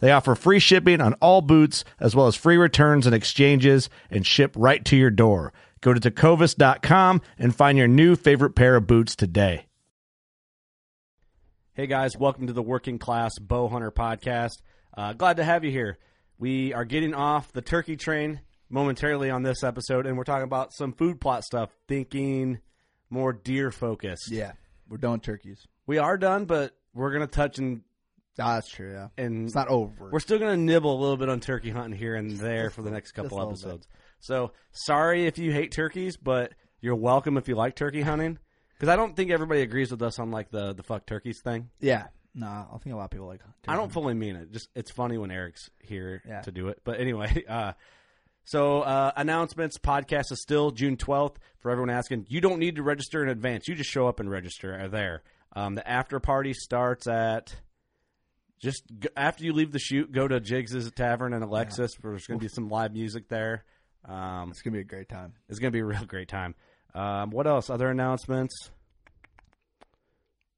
They offer free shipping on all boots, as well as free returns and exchanges, and ship right to your door. Go to tecovas.com and find your new favorite pair of boots today. Hey guys, welcome to the Working Class Bow Hunter podcast. Uh, glad to have you here. We are getting off the turkey train momentarily on this episode, and we're talking about some food plot stuff, thinking more deer focused. Yeah, we're done turkeys. We are done, but we're going to touch and Ah, that's true. Yeah, and it's not over. We're still going to nibble a little bit on turkey hunting here and there for the next couple Just episodes. So sorry if you hate turkeys, but you're welcome if you like turkey hunting. Because I don't think everybody agrees with us on like the the fuck turkeys thing. yeah, nah, I think a lot of people like. I don't fully mean it. Just it's funny when Eric's here Yeah. to do it. But anyway, uh, so uh, announcements podcast is still June twelfth for everyone asking. You don't need to register in advance. You just show up and register are there. Um, the after party starts at just g- after you leave the shoot. Go to Jigs' Tavern in Alexis. where There's going to be some live music there. Um, It's gonna be a great time. it's going to be a real great time. Um, what else? Other announcements?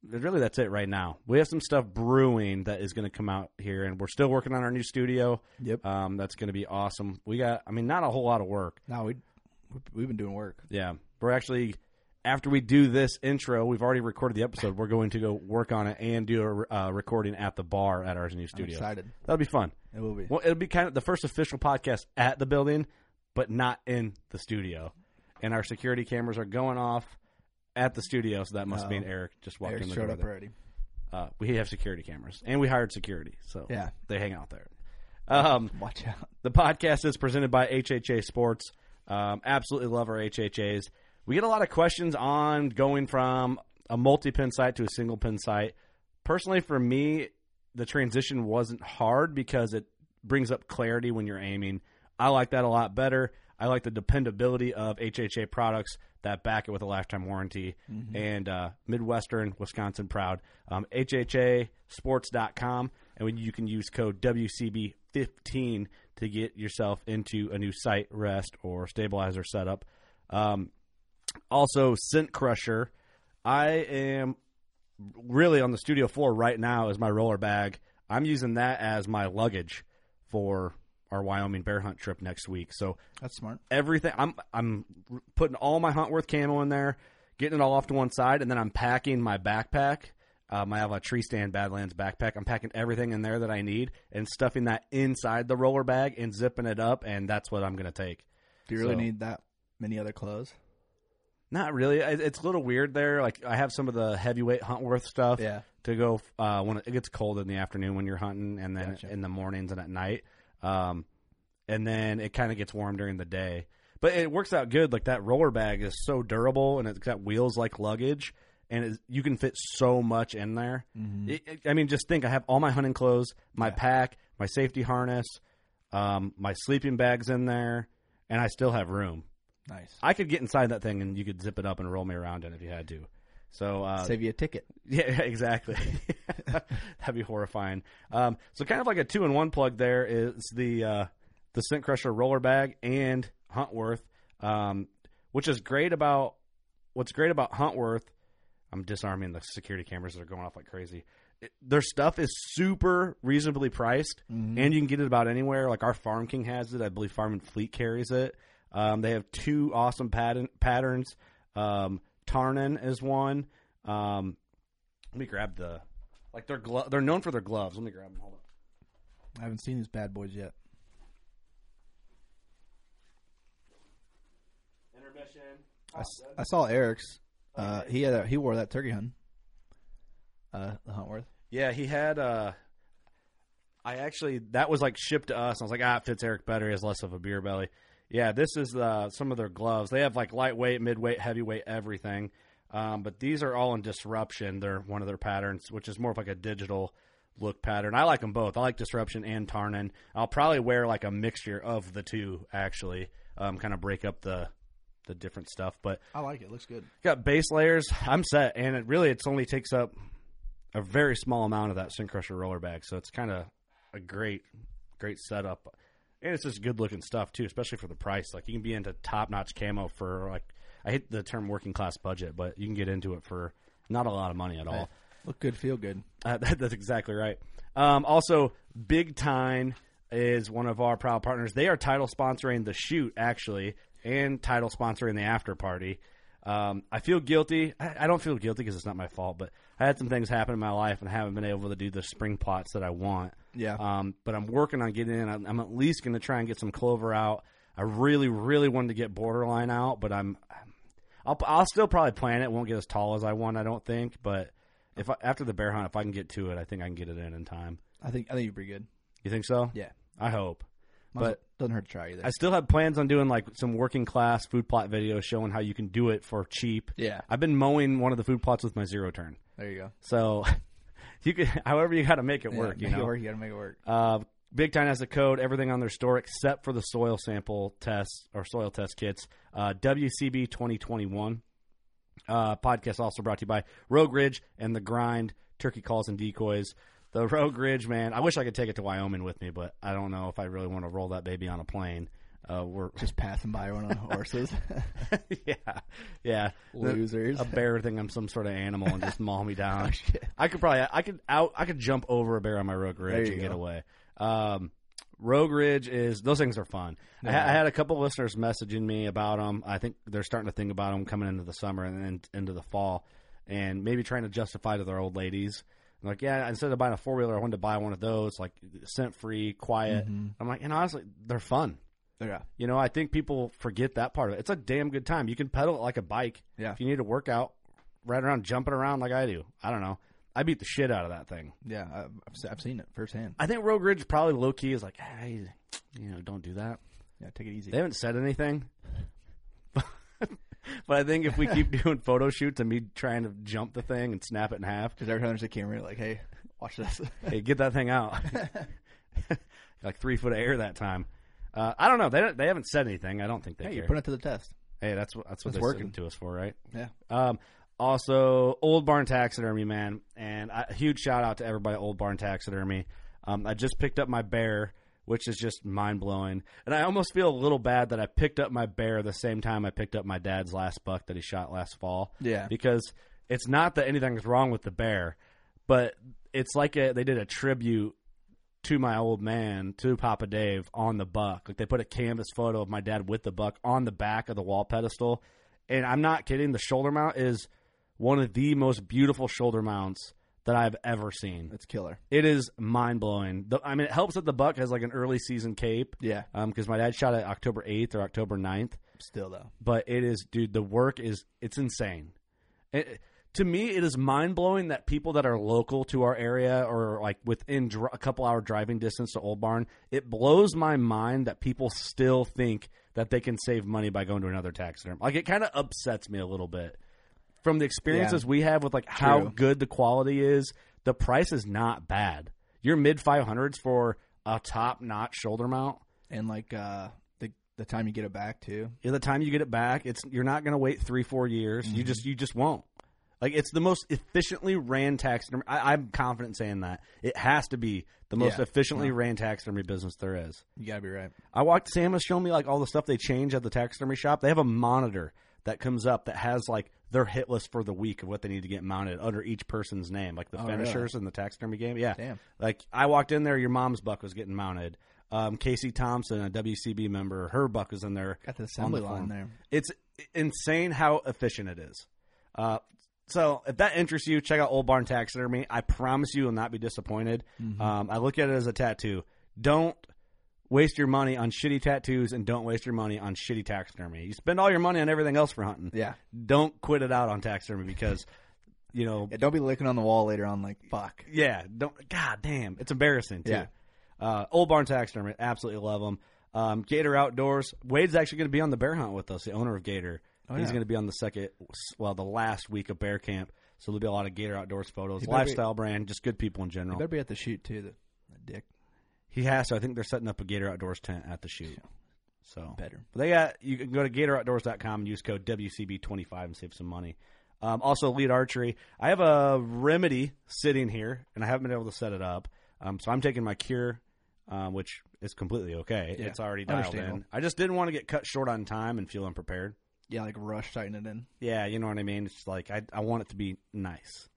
Really, that's it right now. We have some stuff brewing that is going to come out here, and we're still working on our new studio. Yep. Um, that's going to be awesome. We got, I mean, not a whole lot of work. No, we we've been doing work. Yeah. We're actually, after we do this intro, we've already recorded the episode. We're going to go work on it and do a uh, recording at the bar at our new studio. excited. That'll be fun. It will be. Well, it'll be kind of the first official podcast at the building, but not in the studio. And our security cameras are going off at the studio, so that must mean Eric just walked Eric in the showed door. up there. already. Uh, we have security cameras, and we hired security, so Yeah. they hang out there. Um, Watch out. the podcast is presented by HHA Sports. Um, absolutely love our HHAs. We get a lot of questions on going from a multi-pin sight to a single pin sight. Personally, for me, the transition wasn't hard because it brings up clarity when you're aiming. I like that a lot better. I like the dependability of HHA products that back it with a lifetime warranty. And uh, Midwestern, Wisconsin proud. Um, HHAsports.com. And when you can use code WCB15 to get yourself into a new sight, rest, or stabilizer setup. Um, also, Scent Crusher. I am really on the studio floor right now as my roller bag. I'm using that as my luggage for our Wyoming bear hunt trip next week. So That's smart. everything I'm I'm putting all my Huntworth camo in there, getting it all off to one side, and then I'm packing my backpack. Um, I have a tree stand Badlands backpack. I'm packing everything in there that I need and stuffing that inside the roller bag and zipping it up, and that's what I'm going to take. Do you really So- need that many other clothes? Not really. It's a little weird there. Like I have some of the heavyweight Huntworth stuff Yeah. to go uh, when it gets cold in the afternoon when you're hunting, and then Gotcha. in the mornings and at night. Um, and then it kind of gets warm during the day. But it works out good. Like that roller bag is so durable, and it's got wheels like luggage, and you can fit so much in there. Mm-hmm. It- it- I mean, just think. I have all my hunting clothes, my pack, my safety harness, um, my sleeping bags in there, and I still have room. Nice. I could get inside that thing and you could zip it up and roll me around in it if you had to. So uh, Save you a ticket. yeah, exactly. That'd be horrifying. Um, so kind of like a two in one plug. There is the uh, the Scent Crusher roller bag, and Huntworth, um, which is great about what's great about Huntworth. I'm disarming the security cameras that are going off like crazy. It, their stuff is super reasonably priced, and you can get it about anywhere. Like our Farm King has it. I believe Farm and Fleet carries it. Um, they have two awesome pattern, patterns. Um, Tarnen is one. Um, let me grab the like their glo- They're known for their gloves. Let me grab them. Hold on. I haven't seen these bad boys yet. Intermission. I, s- I saw Eric's. Uh, he had a, he wore that turkey hunt. Uh, the Huntworth. Yeah, he had. uh I actually that was like shipped to us. I was like, ah, it fits Eric better. He has less of a beer belly. Yeah, this is uh, some of their gloves. They have like lightweight, midweight, heavyweight, everything. Um, but these are all in disruption. They're one of their patterns, which is more of like a digital look pattern. I like them both. I like disruption and Tarnen. I'll probably wear like a mixture of the two actually, um, kind of break up the the different stuff. But I like it. Looks good. got base layers. I'm set, and it really it's only takes up a very small amount of that Scent Crusher roller bag, so it's kind of a great, great setup, and it's just good looking stuff too, especially for the price. Like you can be into top notch camo for like I hate the term working class budget, but you can get into it for not a lot of money at all. Look good. Feel good. Uh, that, that's exactly right. Um, also, Big Tine is one of our proud partners. They are title sponsoring the shoot, actually, and title sponsoring the after party. Um, I feel guilty. I, I don't feel guilty because it's not my fault, but I had some things happen in my life and haven't been able to do the spring plots that I want. Yeah. Um, but I'm working on getting in. I'm, I'm at least going to try and get some clover out. I really, really wanted to get borderline out, but I'm, I'll, I'll still probably plant it. Won't get as tall as I want, I don't think. But if I, after the bear hunt, if I can get to it, I think I can get it in in time. I think I think you're pretty good. You think so? Yeah. I hope. Might But- doesn't hurt to try either. I still have plans on doing like some working class food plot videos showing how you can do it for cheap. yeah. I've been mowing one of the food plots with my zero turn, There you go. so you can, however, you got to make it work. Yeah, you know, work. You got to make it work. Uh, Big Tine has a code, everything on their store except for the soil sample tests or soil test kits. Uh, WCB 2021. Uh, podcast also brought to you by Rogue Ridge and The Grind, Turkey Calls and Decoys. The Rogue Ridge, man, I wish I could take it to Wyoming with me, but I don't know if I really want to roll that baby on a plane. Uh, we're Just passing by one on horses. yeah, yeah. Losers. A bear think I'm some sort of animal and just maul me down. Oh. I could probably I could out I could jump over a bear on my Rogue Ridge and get away. Um, Rogue Ridge is those things are fun. I, I had a couple listeners messaging me about them. I think they're starting to think about them coming into the summer and then into the fall, and maybe trying to justify to their old ladies. Like, yeah, instead of buying a four wheeler, I wanted to buy one of those, like scent free, quiet. I'm like, and honestly, they're fun. Yeah. You know, I think people forget that part of it. It's a damn good time. You can pedal it like a bike. Yeah. If you need to work out, right around jumping around like I do. I don't know. I beat the shit out of that thing. Yeah. I've, I've seen it firsthand. I think Rogue Ridge probably low key is like, hey, you know, don't do that. Yeah. Take it easy. They haven't said anything. but I think if we keep doing photo shoots and me trying to jump the thing and snap it in half, Because every time there's a camera, like, hey, watch this. hey, get that thing out. like three foot of air that time. Uh, I don't know. They don't, they haven't said anything. I don't think they hey, you care. put it to the test. hey, that's what that's what they're working. working to us for, right? Yeah. Um, also, Old Barn Taxidermy, man, and a huge shout out to everybody at Old Barn Taxidermy. Um, I just picked up my bear, which is just mind blowing, and I almost feel a little bad that I picked up my bear the same time I picked up my dad's last buck that he shot last fall. Yeah. because it's not that anything's wrong with the bear, but it's like a, they did a tribute to my old man, to Papa Dave, on the buck. Like they put a canvas photo of my dad with the buck on the back of the wall pedestal. And I'm not kidding, the shoulder mount is one of the most beautiful shoulder mounts that I've ever seen. It's killer. It is mind blowing. I mean, it helps that the buck has like an early season cape. Yeah. Um, because my dad shot it October 8th or October 9th Still, though. but it is dude the work is it's insane it, to me it is mind-blowing that people that are local to our area or like within dr- a couple hour driving distance to old barn it blows my mind that people still think that they can save money by going to another taxiderm like it kind of upsets me a little bit from the experiences we have with like how True. good the quality is the price is not bad your mid 500s for a top-notch shoulder mount And, like, uh, the, the time you get it back, too. by the time you get it back, it's you're not going to wait three four years. You just you just won't. Like it's the most efficiently ran taxidermy. I, I'm confident saying that it has to be the most Yeah. efficiently ran taxidermy business there is. You gotta be right. I walked. Sam was showing me like all the stuff they change at the taxidermy shop. They have a monitor that comes up that has like their hit list for the week of what they need to get mounted under each person's name, like the Oh, finishers in the taxidermy game. Yeah, Damn. like I walked in there, your mom's buck was getting mounted. Um, Casey Thompson, a WCB member, her buck was in there. Got the assembly form. line there. It's insane how efficient it is. Uh, so if that interests you, check out Old Barn Taxidermy. I promise you will not be disappointed. Mm-hmm. Um, I look at it as a tattoo. Don't waste your money on shitty tattoos and don't waste your money on shitty taxidermy. You spend all your money on everything else for hunting. Yeah. Don't quit it out on taxidermy because, you know, Yeah, don't be licking on the wall later on like fuck. yeah, don't. God damn, it's embarrassing too. Yeah. Uh, Old Barn Taxidermy, absolutely love them. Um, Gator Outdoors. Wade's actually going to be on the bear hunt with us. The owner of Gator. Oh, He's yeah. going to be on the second, well, the last week of bear camp. So there'll be a lot of Gator Outdoors photos. He better Lifestyle brand, just good people in general. better be at the shoot too. The, the dick He has to. I think they're setting up a Gator Outdoors tent at the shoot. So better. But they got you can go to GatorOutdoors.com and use code WCB25 and save some money. Um, also, Elite archery. I have a remedy sitting here, and I haven't been able to set it up. Um, so I'm taking my Kure, um, which is completely okay. Yeah, It's already dialed in. I just didn't want to get cut short on time and feel unprepared. Yeah, like rush tighten it in. Yeah, you know what I mean. It's like I I want it to be nice,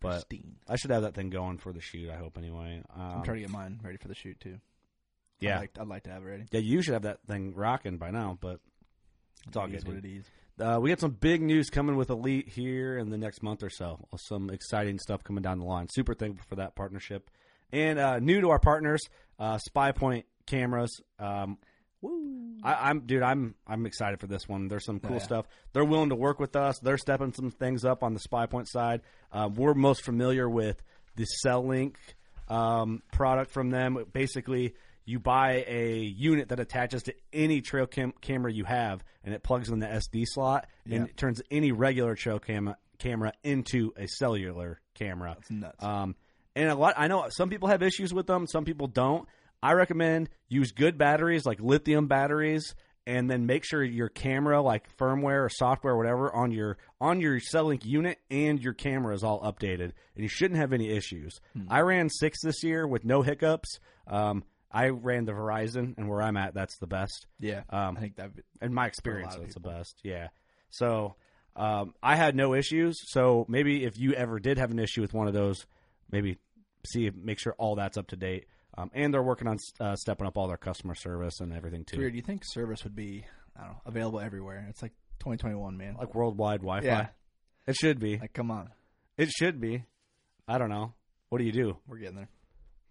but Pristine. I should have that thing going for the shoot. I hope anyway. Um, I'm trying to get mine ready for the shoot too. yeah, I'd like, I'd like to have it ready. yeah. You should have that thing rocking by now, but it's all It good. what it is. Uh, we got some big news coming with Elite here in the next month or so. Some exciting stuff coming down the line. Super thankful for that partnership. And uh, new to our partners, uh, Spy Point cameras. Um, I, I'm dude. I'm I'm excited for this one. There's some cool yeah. stuff. They're willing to work with us. They're stepping some things up on the Spy Point side. Um, we're most familiar with the Cell Link um, product from them. Basically, you buy a unit that attaches to any trail cam- camera you have, and it plugs in the SD slot, and Yeah. it turns any regular trail camera camera into a cellular camera. That's nuts. Um, and a lot, I know some people have issues with them, some people don't. I recommend use good batteries like lithium batteries, and then make sure your camera, like firmware or software, or whatever, on your on your Cellink unit and your camera is all updated, and you shouldn't have any issues. I ran six this year with no hiccups. Um, I ran the Verizon, and where I'm at, that's the best yeah, um, I think that. in my experience, it's the best. Yeah. So um, I had no issues. So maybe if you ever did have an issue with one of those, maybe see make sure all that's up to date. Um, and they're working on uh, stepping up all their customer service and everything too, Weird. Do you think service would be I don't know available everywhere? It's like 2021, man. like worldwide Wi-Fi. Yeah. It should be. Like, come on, It should be. I don't know. What do you do? we're getting there.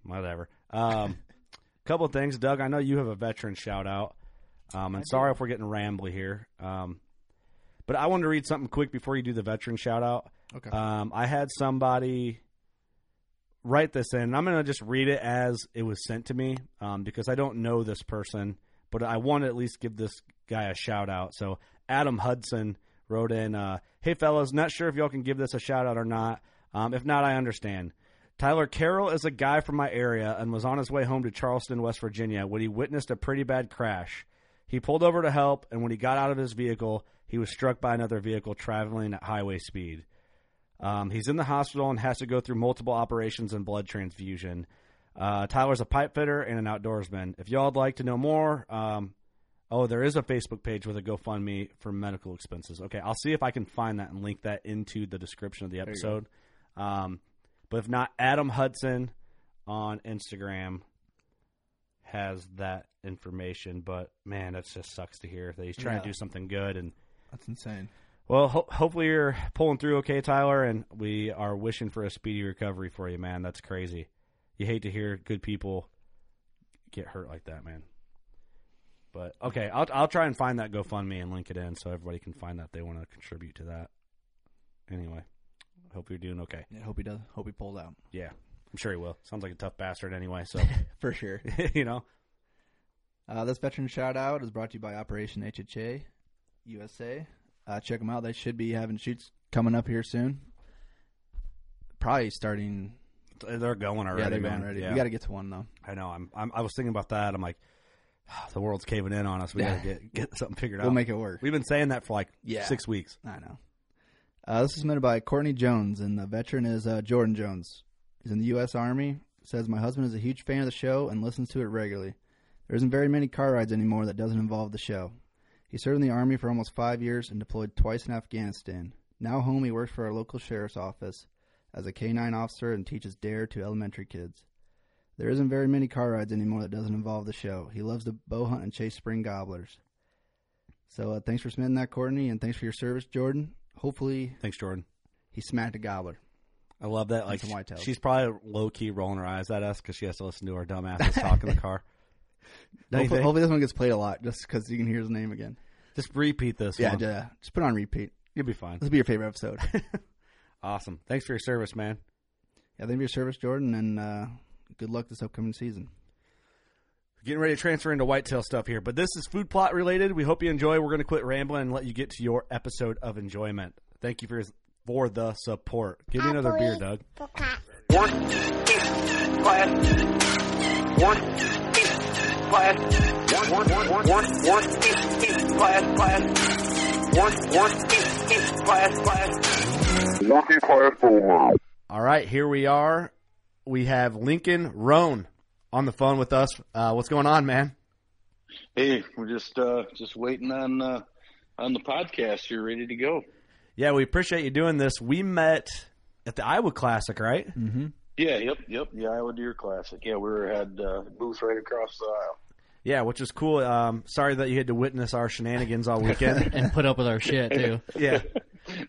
Whatever. Um, couple things, Doug. I know you have a veteran shout out. Um, and sorry if we're getting rambly here. Um, but I wanted to read something quick before you do the veteran shout out. Okay. Um, I had somebody write this in. I'm going to just read it as it was sent to me um, because I don't know this person, but I want to at least give this guy a shout out. So Adam Hudson wrote in, uh, "Hey fellas, not sure if y'all can give this a shout out or not. Um, if not, I understand." Tyler Carroll is a guy from my area and was on his way home to Charleston, West Virginia, when he witnessed a pretty bad crash. He pulled over to help, and when he got out of his vehicle, he was struck by another vehicle traveling at highway speed. Um, he's in the hospital and has to go through multiple operations and blood transfusion. Uh, Tyler's a pipe fitter and an outdoorsman. If y'all would like to know more, um, oh, there is a Facebook page with a GoFundMe for medical expenses. Okay, I'll see if I can find that and link that into the description of the episode. Um, but if not, Adam Hudson on Instagram has that information. But man, that just sucks to hear that he's trying Yeah. to do something good and. That's insane. Well, ho- hopefully you're pulling through okay, Tyler, and we are wishing for a speedy recovery for you, man. That's crazy. You hate to hear good people get hurt like that, man. But okay, I'll I'll try and find that GoFundMe and link it in so everybody can find that they want to contribute to that. Anyway, hope you're doing okay. Yeah, hope he does. Hope he pulls out Yeah, I'm sure he will. Sounds like a tough bastard anyway. So for sure. you know, Uh, this veteran shout out is brought to you by Operation HHA USA. Uh, check them out. They should be having shoots coming up here soon. Probably starting. they're going already. yeah, they're man. going ready. Yeah. We got to get to one though. I know. I'm, I'm. I was thinking about that. I'm like, the world's caving in on us. We got to get get something figured out. We'll make it work. We've been saying that for like Yeah. six weeks. I know. Uh, this is submitted by Courtney Jones, and the veteran is uh, Jordan Jones. He's in the U.S. Army. Says my husband is a huge fan of the show and listens to it regularly. There isn't very many car rides anymore that doesn't involve the show. He served in the Army for almost five years and deployed twice in Afghanistan. Now home, he works for our local sheriff's office as a K-9 officer and teaches DARE to elementary kids. There isn't very many car rides anymore that doesn't involve the show. He loves to bow hunt and chase spring gobblers. So uh, thanks for submitting that, Courtney, and thanks for your service, Jordan. Hopefully Thanks, Jordan. he smacked a gobbler. I love that. Like she's probably low key rolling her eyes at us because she has to listen to our dumbasses talk in the car. Don't you Hopefully, hopefully this one gets played a lot just because you can hear his name again. Just repeat this. Yeah, one. yeah. Just put it on repeat. you'll be fine. This will be your favorite episode. Awesome. Thanks for your service, man. yeah, thank you for your service, Jordan, and uh, good luck this upcoming season. Getting ready to transfer into whitetail stuff here, but this is food plot related. We hope you enjoy. We're going to quit rambling and let you get to your episode of enjoyment. Thank you for for the support. Give me another beer, Doug. One, two, class. One, two, class. One, one, one, one, one, one, two, two, class, class. One, one, two, two, class, class. Lucky class over. All right, here we are. We have Lincoln Roan on the phone with us. Uh, what's going on, man? Hey, we're just uh just waiting on uh on the podcast. You're ready to go. Yeah, we appreciate you doing this. We met at the Iowa Classic, right? Yeah, yep, yep. The Iowa Deer Classic. Yeah, we were had uh, booth right across the aisle. Yeah, which is cool. Um, sorry that you had to witness our shenanigans all weekend. and put up with our shit too. yeah,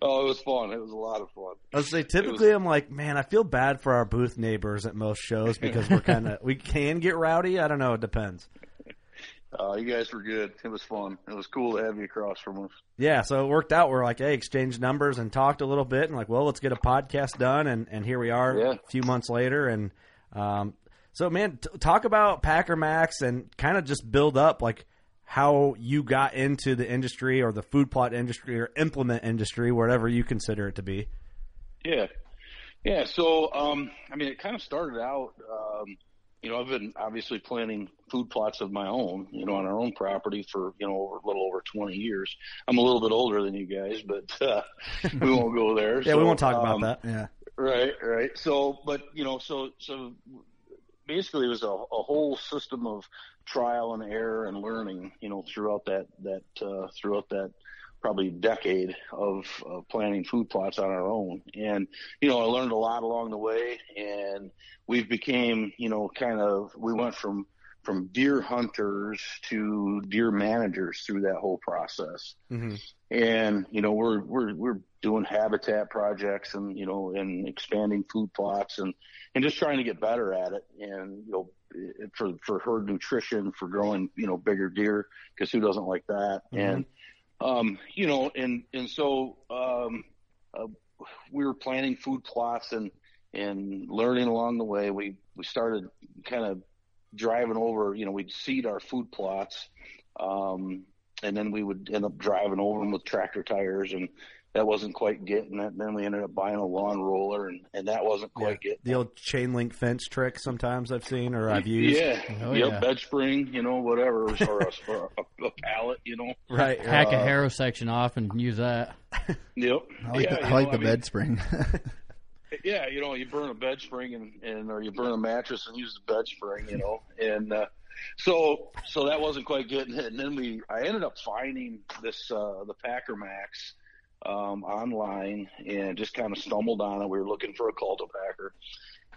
Oh, it was fun. It was a lot of fun. I was say typically I'm like, man, I feel bad for our booth neighbors at most shows because we're kind of we can get rowdy. I don't know, it depends. Uh, you guys were good. It was fun. It was cool to have you across from us. Yeah, so it worked out. We're like, hey, exchanged numbers and talked a little bit, and like, well, let's get a podcast done, and and here we are, Yeah. a few months later, and um, so man, t- talk about Packer Max and kind of just build up like how you got into the industry or the food plot industry or implement industry, whatever you consider it to be. Yeah, yeah. So, um, I mean, it kind of started out. Um, you know, I've been obviously planting food plots of my own. You know, on our own property for you know over, a little over twenty years. I'm a little bit older than you guys, but uh, we won't go there. Yeah, So, we won't talk about um, that. Yeah. Right, right. So, but you know, so so basically, it was a, a whole system of trial and error and learning. You know, throughout that that uh, throughout that probably decade of, of planting food plots on our own. And you know, I learned a lot along the way, and we've became you know kind of we went from from deer hunters to deer managers through that whole process. Hmm and you know we're we're we're doing habitat projects and you know and expanding food plots and and just trying to get better at it. And you know for for herd nutrition for growing you know bigger deer because who doesn't like that? And um you know and and so um uh, we were planting food plots and and learning along the way. We we started kind of driving over you know we'd seed our food plots um and then we would end up driving over them with tractor tires and that wasn't quite getting it. And then we ended up buying a lawn roller and, and that wasn't quite getting The old chain link fence trick sometimes I've seen or I've used. Yeah, Oh, yep, yeah. bed spring, you know, whatever, or, a, or a, a pallet, you know. Right. Hack a Uh, harrow section off and use that. Yep. I like yeah, the, I like know, the mean, bed spring. Yeah, you know, you burn a bed spring and, and or you burn a mattress and use the bed spring, you know, and uh, so so that wasn't quite getting it. And then we, I ended up finding this uh, the Packer Max um, online and just kind of stumbled on it. We were looking for a cultipacker,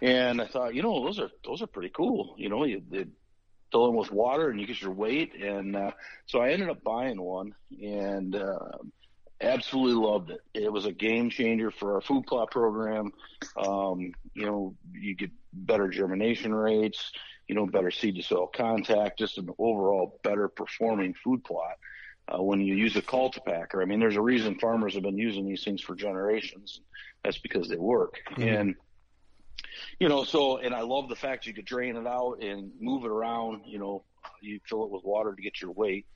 and I thought, you know, those are those are pretty cool. You know, you, you fill them with water and you get your weight, and uh, so I ended up buying one and. Uh, absolutely loved it. It was a game changer for our food plot program. Um, you know, you get better germination rates, you know, better seed to soil contact, just an overall better performing food plot. Uh, when you use a cultipacker, I mean, there's a reason farmers have been using these things for generations. That's because they work. And, you know, so, and I love the fact you could drain it out and move it around, you know, you fill it with water to get your weight.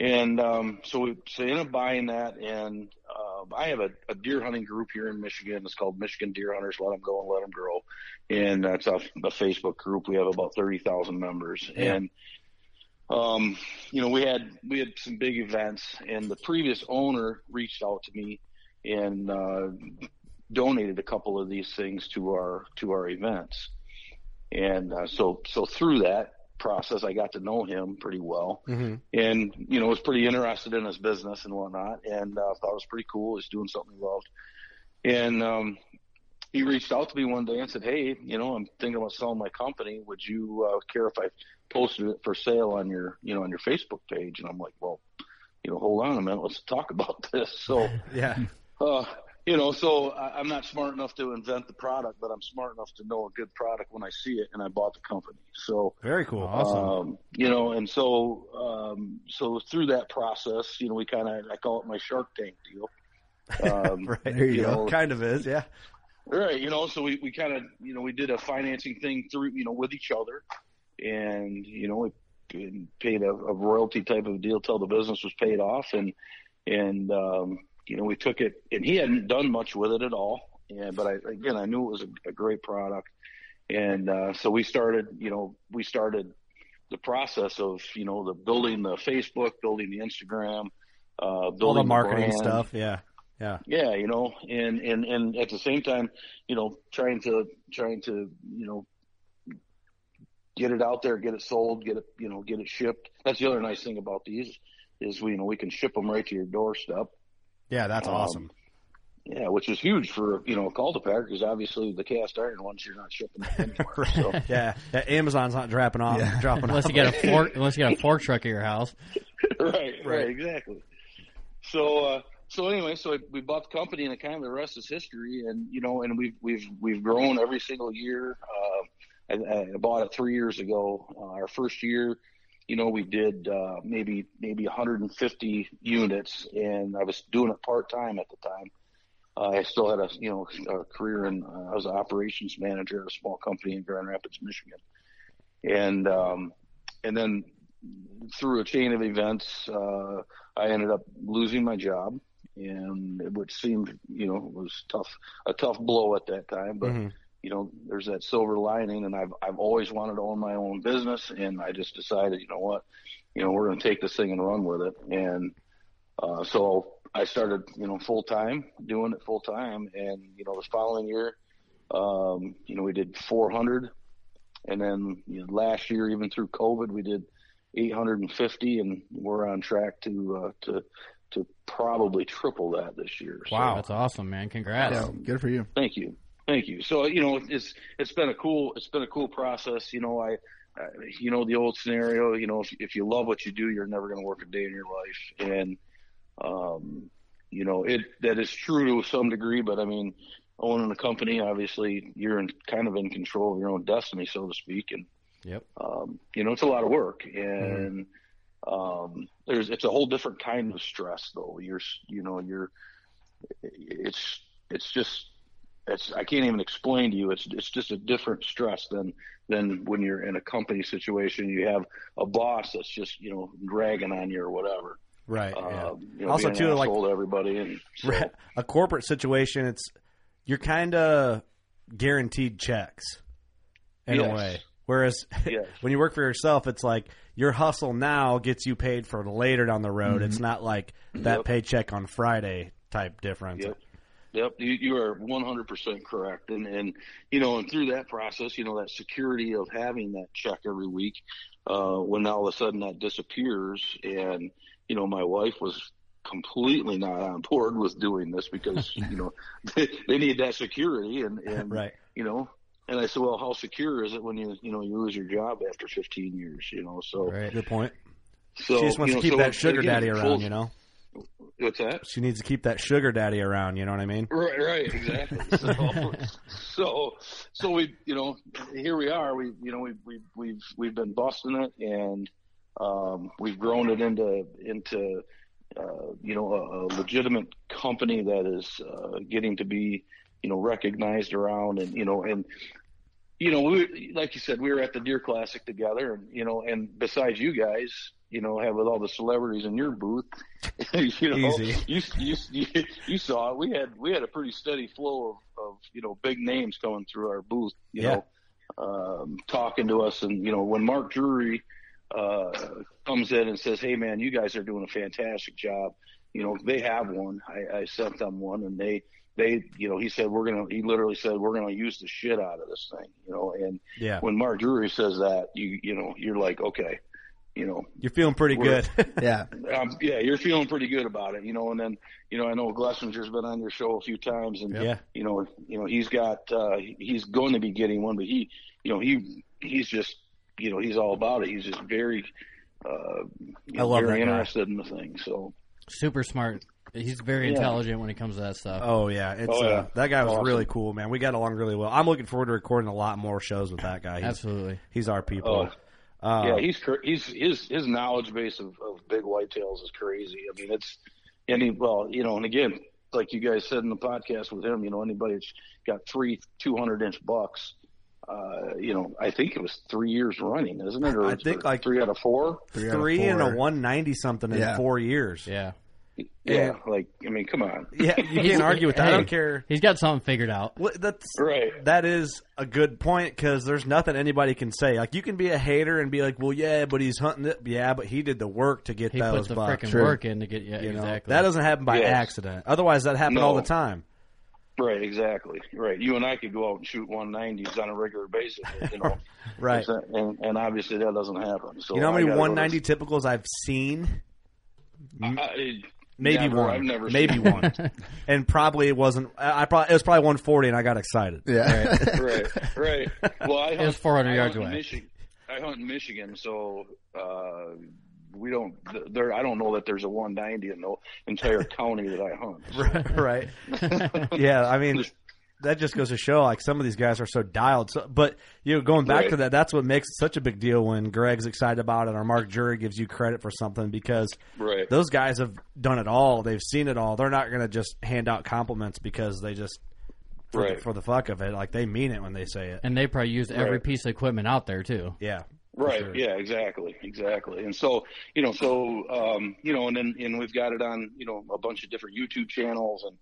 And um, so we so ended up buying that, and uh, I have a, a deer hunting group here in Michigan. It's called Michigan Deer Hunters. Let them go and let them grow, and that's a, a Facebook group. We have about thirty thousand members, and um, you know we had we had some big events, and the previous owner reached out to me and uh, donated a couple of these things to our to our events. And uh, so so through that process, I got to know him pretty well, Mhm. and you know was pretty interested in his business and whatnot, and uh, thought it was pretty cool. He's doing something he loved, and um, he reached out to me one day and said, "Hey, you know, I'm thinking about selling my company. Would you uh, care if I posted it for sale on your, you know, on your Facebook page?" And I'm like, "Well, you know, hold on a minute. Let's talk about this." So, Yeah. uh, you know, so I, I'm not smart enough to invent the product, but I'm smart enough to know a good product when I see it, and I bought the company. So, Very cool. Awesome. Um, you know, and so um, so through that process, you know, we kind of I call it my Shark Tank deal. Um, right. There you go. Kind of is. Yeah. Right, you know, so we, we kind of, you know, we did a financing thing through, you know, with each other, and you know, we paid a, a royalty type of deal till the business was paid off, and and um, you know, we took it, and he hadn't done much with it at all, and but I again, I knew it was a, a great product, and uh, so we started, you know, we started the process of, you know, the building the Facebook, building the Instagram, uh, building All the marketing brand. stuff. Yeah. Yeah. Yeah, you know, and and and at the same time, you know, trying to trying to you know get it out there, get it sold, get it you know get it shipped. That's the other nice thing about these is we you know we can ship them right to your doorstep. Yeah. That's Um, awesome. Yeah, which is huge for you know a cultipacker because obviously the cast iron ones you're not shipping them anywhere. So yeah. yeah. Amazon's not dropping off. Yeah. Dropping Unless off. you get a fork, unless you got a fork truck at your house. right, right, exactly. So, uh, so anyway, so we bought the company, and kind of the rest is history. And you know, and we've we've we've grown every single year. Uh, I, I bought it three years ago. Uh, our first year, you know, we did uh, maybe maybe 150 units, and I was doing it part time at the time. Uh, I still had a you know a career in uh, I was an operations manager at a small company in Grand Rapids, Michigan, and um, and then through a chain of events, uh, I ended up losing my job, and which seemed, you know, was tough, a tough blow at that time. But Mhm. You know, there's that silver lining, and I've I've always wanted to own my own business, and I just decided, you know what, you know, we're going to take this thing and run with it, and uh, so I started, you know, full time doing it full time, and you know, the following year, um, you know, we did 400, and then you know, last year, even through COVID, we did 850, and we're on track to uh, to to probably triple that this year. So, Wow. That's awesome, man. Congrats. Yeah, good for you. thank you, thank you. So you know, it's it's been a cool it's been a cool process. You know, I. Uh, you know the old scenario. You know, if if you love what you do, you're never going to work a day in your life. And um, you know, it that is true to some degree. But I mean, owning a company, obviously, you're in kind of in control of your own destiny, so to speak. And Yep. um, you know, it's a lot of work, and um, there's it's a whole different kind of stress, though. You're, you know, you're, it's it's just it's I can't even explain to you. It's it's just a different stress than than when you're in a company situation. You have a boss that's just you know dragging on you or whatever. Right. Yeah. Um, you know, Also, too, like- to everybody, and so, a corporate situation, it's you're kind of guaranteed checks in Yes. a way. Whereas Yes. when you work for yourself, it's like your hustle now gets you paid for later down the road. It's not like that Yep. paycheck on Friday type difference. Yep. Yep, you, you are 100% correct. And, and, you know, and through that process, you know, that security of having that check every week, uh, when all of a sudden that disappears and, you know, my wife was completely not on board with doing this because, you know, they, they need that security and, and, Right. you know, and I said, well, how secure is it when you, you know, you lose your job after 15 years, you know, so, Right. Good point. so, she just wants you know, to keep so that sugar again, daddy around, full- you know? What's that? She needs to keep that sugar daddy around, you know what I mean? Right, right, exactly. So, so, so we, you know, here we are. We, you know, we, we, we've, we've been busting it, and um, we've grown it into, into, uh, you know, a, a legitimate company that is uh, getting to be, you know, recognized around, and you know, and you know, we, like you said, we were at the Deer Classic together, and you know, and besides you guys, you know, have with all the celebrities in your booth, you know, Easy. you, you you you saw it. We had we had a pretty steady flow of, of you know big names coming through our booth. You Yeah. know, um, talking to us, and you know when Mark Drury uh, comes in and says, "Hey man, you guys are doing a fantastic job." you know, they have one. I, I sent them one, and they they you know he said we're gonna he literally said we're gonna use the shit out of this thing, you know. And Yeah. when Mark Drury says that, you you know you're like okay, you know, You're feeling pretty good. Yeah. um, yeah, you're feeling pretty good about it, you know. And then, you know, I know Glessinger's been on your show a few times, and Yeah. you know, you know, he's got, uh, he's going to be getting one, but he, you know, he, he's just, you know, he's all about it. He's just very, uh, I know, love very that guy. interested in the thing. So, Super smart. He's very Yeah. intelligent when it comes to that stuff. Oh yeah, it's Oh, yeah. Uh, that guy was Awesome. really cool, man. We got along really well. I'm looking forward to recording a lot more shows with that guy. He's, Absolutely. he's our people. Uh, yeah, he's he's his his knowledge base of, of big whitetails is crazy. I mean, it's any well, you know, and again, like you guys said in the podcast with him, you know, anybody that's got three two hundred inch bucks, uh, you know, I think it was three years running, isn't it? Or I think like- three out of four. Three out of three and a 190 something in Yeah. four years. Yeah. Yeah, like I mean, come on, Yeah, you can't argue with that. I don't care. He's got something figured out. Well, that's right? that is a good point because there's nothing anybody can say. Like you can be a hater and be like, "Well, yeah, but he's hunting it." Yeah, but he did the work to get He those puts the bucks. freaking work in to get yeah, you know? exactly. That doesn't happen by Yes. accident. Otherwise, that happened No. all the time. Right, exactly. Right. You and I could go out and shoot 190s on a regular basis, you know. Right. And and obviously that doesn't happen. So You know how many 190 typicals I've seen? to- I- Maybe never, one. I've never Maybe seen- one. and probably it wasn't. I I probably it was probably 140, and I got excited. Yeah. right, right. Well, I It hunt, was 400 yards in away. Michi- I hunt in Michigan, so uh, we don't. There, I don't know that there's a 190 in the entire county that I hunt. So, right. yeah, I mean, that just goes to show like some of these guys are so dialed. So, but you know, going back Right. to that, that's what makes it such a big deal when Greg's excited about it or Mark Drury gives you credit for something because right. those guys have done it all. They've seen it all. They're not going to just hand out compliments because they just for, Right. the, for the fuck of it. Like they mean it when they say it. and they probably used every Right. piece of equipment out there too. Yeah. Right. sure. Yeah. Exactly. Exactly. And so, you know, so um, you know, and then and we've got it on, you know, a bunch of different YouTube channels, and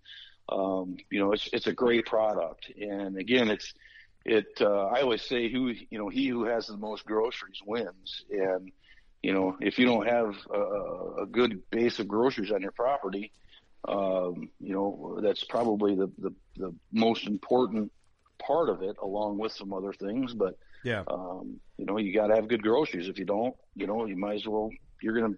um, you know, it's it's a great product. And again, it's it. Uh, I always say, who you know, he who has the most groceries wins. And you know, if you don't have a, a good base of groceries on your property, um, you know, that's probably the, the the most important part of it, along with some other things, but Yeah. um, you know, you got to have good groceries. If you don't, you know, you might as well. You're gonna,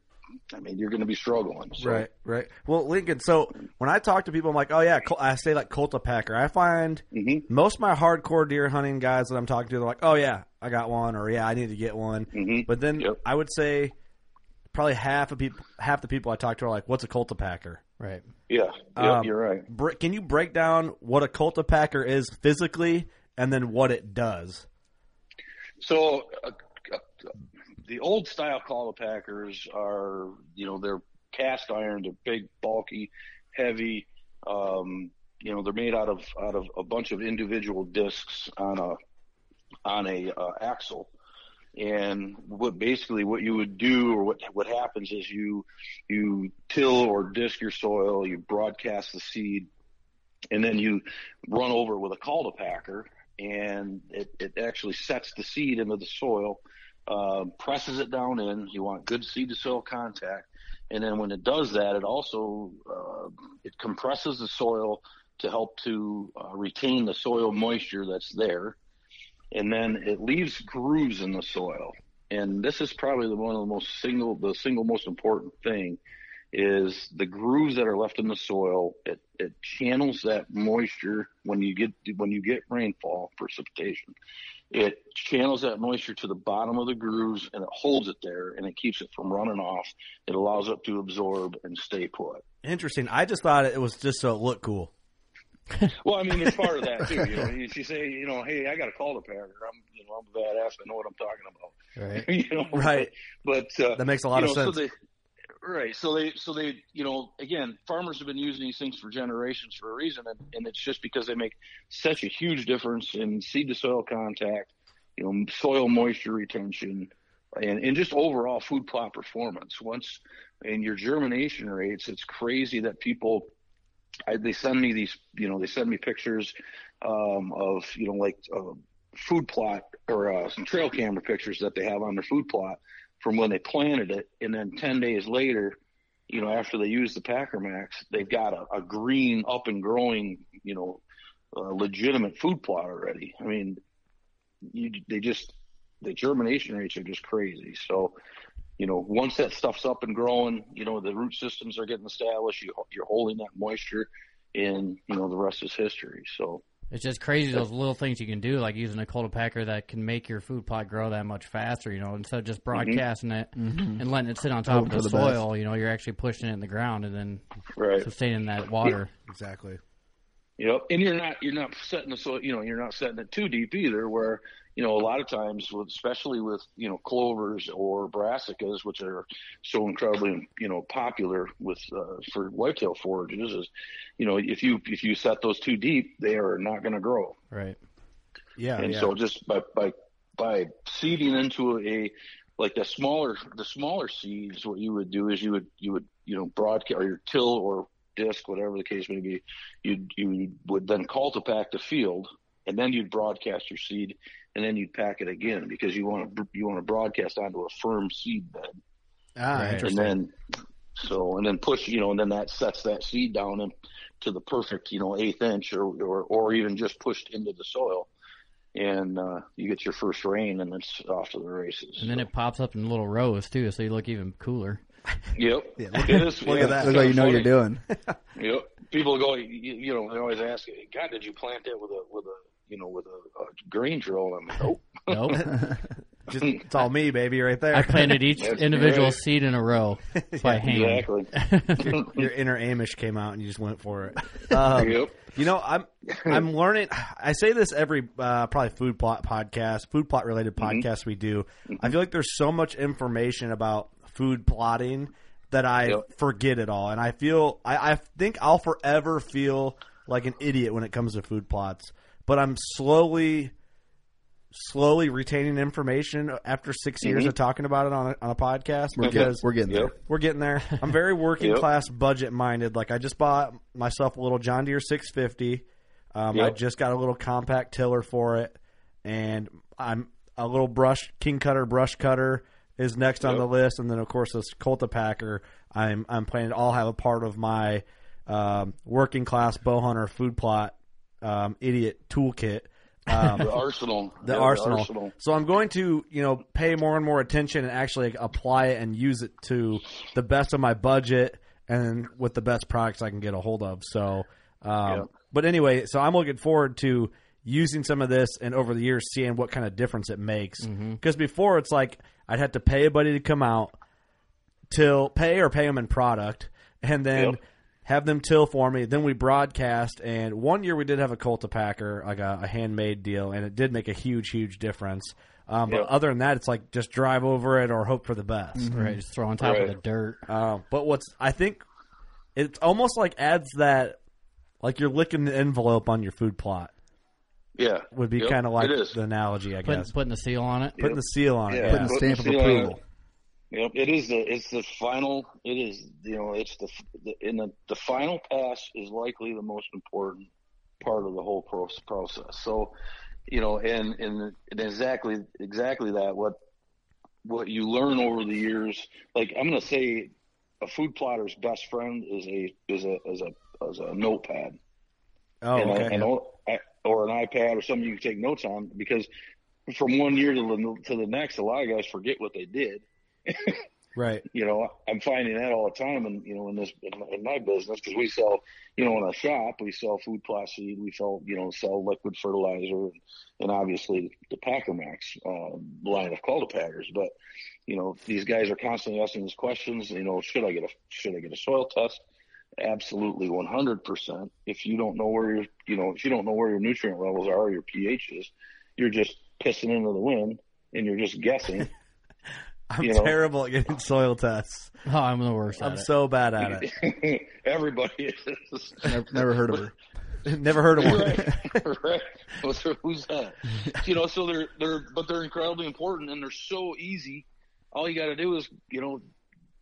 I mean, you're gonna be struggling. So, Right, right. Well, Lincoln. So when I talk to people, I'm like, oh yeah, I say like Cultipacker. I find hmm most of my hardcore deer hunting guys that I'm talking to, they're like, oh yeah, I got one, or yeah, I need to get one. hmm But then Yep. I would say probably half of people, half the people I talk to are like, what's a Cultipacker? Right. Yeah, yeah, Um, you're right. Bre- can you break down what a Cultipacker is physically, and then what it does? So uh, the old style Packers are, you know, they're cast iron, they're big, bulky, heavy. Um, you know, they're made out of out of a bunch of individual discs on a on a uh, axle. And what basically what you would do, or what what happens is you you till or disc your soil, you broadcast the seed, and then you run over with a cultipacker, and it, it actually sets the seed into the soil, uh, presses it down in. You want good seed to soil contact, and then when it does that, it also uh, it compresses the soil to help to uh, retain the soil moisture that's there, and then it leaves grooves in the soil. And this is probably the one of the most single the single most important thing is the grooves that are left in the soil. It, it channels that moisture when you get when you get rainfall precipitation. It channels that moisture to the bottom of the grooves and it holds it there and it keeps it from running off. It allows it to absorb and stay put. Interesting. I just thought it was just so it looked cool. Well, I mean, it's part of that too. You know, if you say, you know, hey, I got a cultipacker, I'm, you know, I'm a badass. I know what I'm talking about. Right. you know, Right. But uh, That makes a lot of know, sense. So they, right. So they, so they, you know, again, farmers have been using these things for generations for a reason, and, and it's just because they make such a huge difference in seed to soil contact, you know, soil moisture retention, and, and just overall food plot performance. Once in your germination rates, it's crazy that people. I, they send me these, you know, they send me pictures um, of, you know, like uh, food plot or uh, some trail camera pictures that they have on their food plot from when they planted it, and then ten days later, you know, after they use the Packer Max, they've got a, a green up and growing, you know, uh, legitimate food plot already. I mean, you, they just the germination rates are just crazy. So, you know, once that stuff's up and growing, you know, the root systems are getting established. You, you're holding that moisture, and you know, the rest is history. So, It's just crazy those little things you can do, like using a cultipacker that can make your food plot grow that much faster. You know, instead of just mm-hmm. broadcasting it mm-hmm. and letting it sit on top Hope of for the, the best. soil, you know, you're actually pushing it in the ground and then right. sustaining that water. Exactly. Yep, and you're not you're not setting the soil. you know you're not setting it too deep either. Where you know a lot of times, with, especially with you know clovers or brassicas, which are so incredibly you know popular with uh, for whitetail forages, is you know if you if you set those too deep, they are not going to grow. Right. Yeah. and yeah. so just by by by seeding into a like the smaller the smaller seeds, what you would do is you would you would you know broadcast or your till or disc, whatever the case may be, you you would then cultipack the field, and then you'd broadcast your seed, and then you'd pack it again because you want to you want to broadcast onto a firm seed bed, ah, Right. interesting. and then so and then push you know, and then that sets that seed down in, to the perfect you know eighth inch or or or even just pushed into the soil. And uh, you get your first rain, and it's off to the races. And then it pops up in little rows too, so you look even cooler. Yep. Yeah, It is, look yeah, at that. it's Look like you know what you're doing. Yep. People go, you, you know, they always ask, God, did you plant that with a, with a, you know, with a, a grain drill? And I'm like, nope. Nope. Just, it's all me, baby, right there. I planted each That's individual right. seed in a row by hand. Exactly. Your inner Amish came out and you just went for it. Um, yep. You know, I'm I'm learning. I say this every uh, probably food plot podcast, food plot related podcast we do. I feel like there's so much information about food plotting that I Yep. forget it all, and I feel I, I think I'll forever feel like an idiot when it comes to food plots. But I'm slowly, slowly retaining information after 6 years of talking about it on a, on a podcast We're, because get, we're getting there. Yep. we're getting there. I'm very working Yep. class budget minded. Like I just bought myself a little John Deere 650. Um, I just got a little compact tiller for it, and I'm a little brush king cutter brush cutter is next on the list, and then of course this cultipacker. I'm I'm planning to all have a part of my um, working class bow hunter food plot um, idiot toolkit. Um, The arsenal. the Yeah, arsenal. So I'm going to, you know, pay more and more attention and actually apply it and use it to the best of my budget and with the best products I can get a hold of. So, um, Yeah. but anyway, so I'm looking forward to using some of this and over the years seeing what kind of difference it makes. Because before it's like I'd have to pay a buddy to come out, till pay or pay them in product, and then Yep. Have them till for me. Then we broadcast, and one year we did have a cultipacker, like a, a handmade deal, and it did make a huge, huge difference. Um, but Yep. other than that, it's like just drive over it or hope for the best. Right, just throw on top Right. of the dirt. Uh, but what's I think it's almost like adds that like you're licking the envelope on your food plot Yeah. would be Yep, kind of like the analogy, I Putting, guess. putting the seal on it. Putting the seal on it. Yeah. Yeah. Putting the stamp of See, uh, approval. Yep, it is the it's the final. It is you know it's the, the in the the final pass is likely the most important part of the whole process. So, you know, and and, and exactly exactly that what what you learn over the years. Like I'm going to say, a food plotter's best friend is a is a is a is a notepad Oh, and, a- okay. or, or an iPad or something you can take notes on because from one year to the to the next, a lot of guys forget what they did Right. you know, I'm finding that all the time, and you know, in this in my, in my business, because we sell, you know, in our shop, we sell food plot seed, we sell, you know, sell liquid fertilizer, and, and obviously the Packer Max uh, line of cultipackers. But you know, these guys are constantly asking these questions. You know, should I get a should I get a soil test? Absolutely, 100%. If you don't know where your, you know, if you don't know where your nutrient levels are, or your pH is, you're just pissing into the wind, and you're just guessing. I'm you know. terrible at getting soil tests. Oh, I'm the worst I'm it. so bad at it. Everybody is. Never, never heard of her. Never heard of one. right, right. What's who's that? You know, so they're they're but they're incredibly important and they're so easy. All you got to do is you know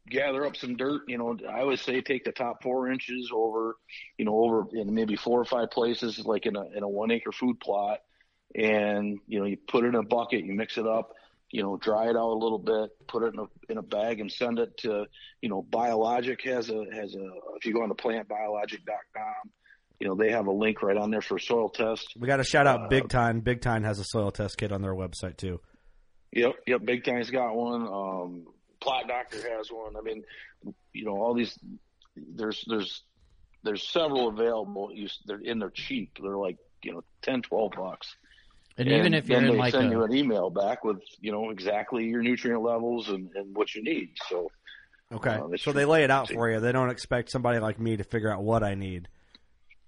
gather up some dirt. You know, I always say take the top four inches over, you know, over in maybe four or five places, like in a in a one acre food plot, and you know you put it in a bucket, you mix it up. You know, dry it out a little bit, put it in a in a bag, and send it to, you know, Biologic has a has a. If you go on to plantbiologic.com, you know, they have a link right on there for soil test. We got to shout out Uh, Big Tine. Big Tine has a soil test kit on their website too. Yep, yep. Big Tine's got one. Um, Plot Doctor has one. I mean, you know, all these. There's there's there's several available. You, they're and they're cheap. They're like you know 10, 12 bucks. And, even if you're then in they like send a, you an email back with you know exactly your nutrient levels and, and what you need. So Okay, Uh, so true. they lay it out for you. They don't expect somebody like me to figure out what I need.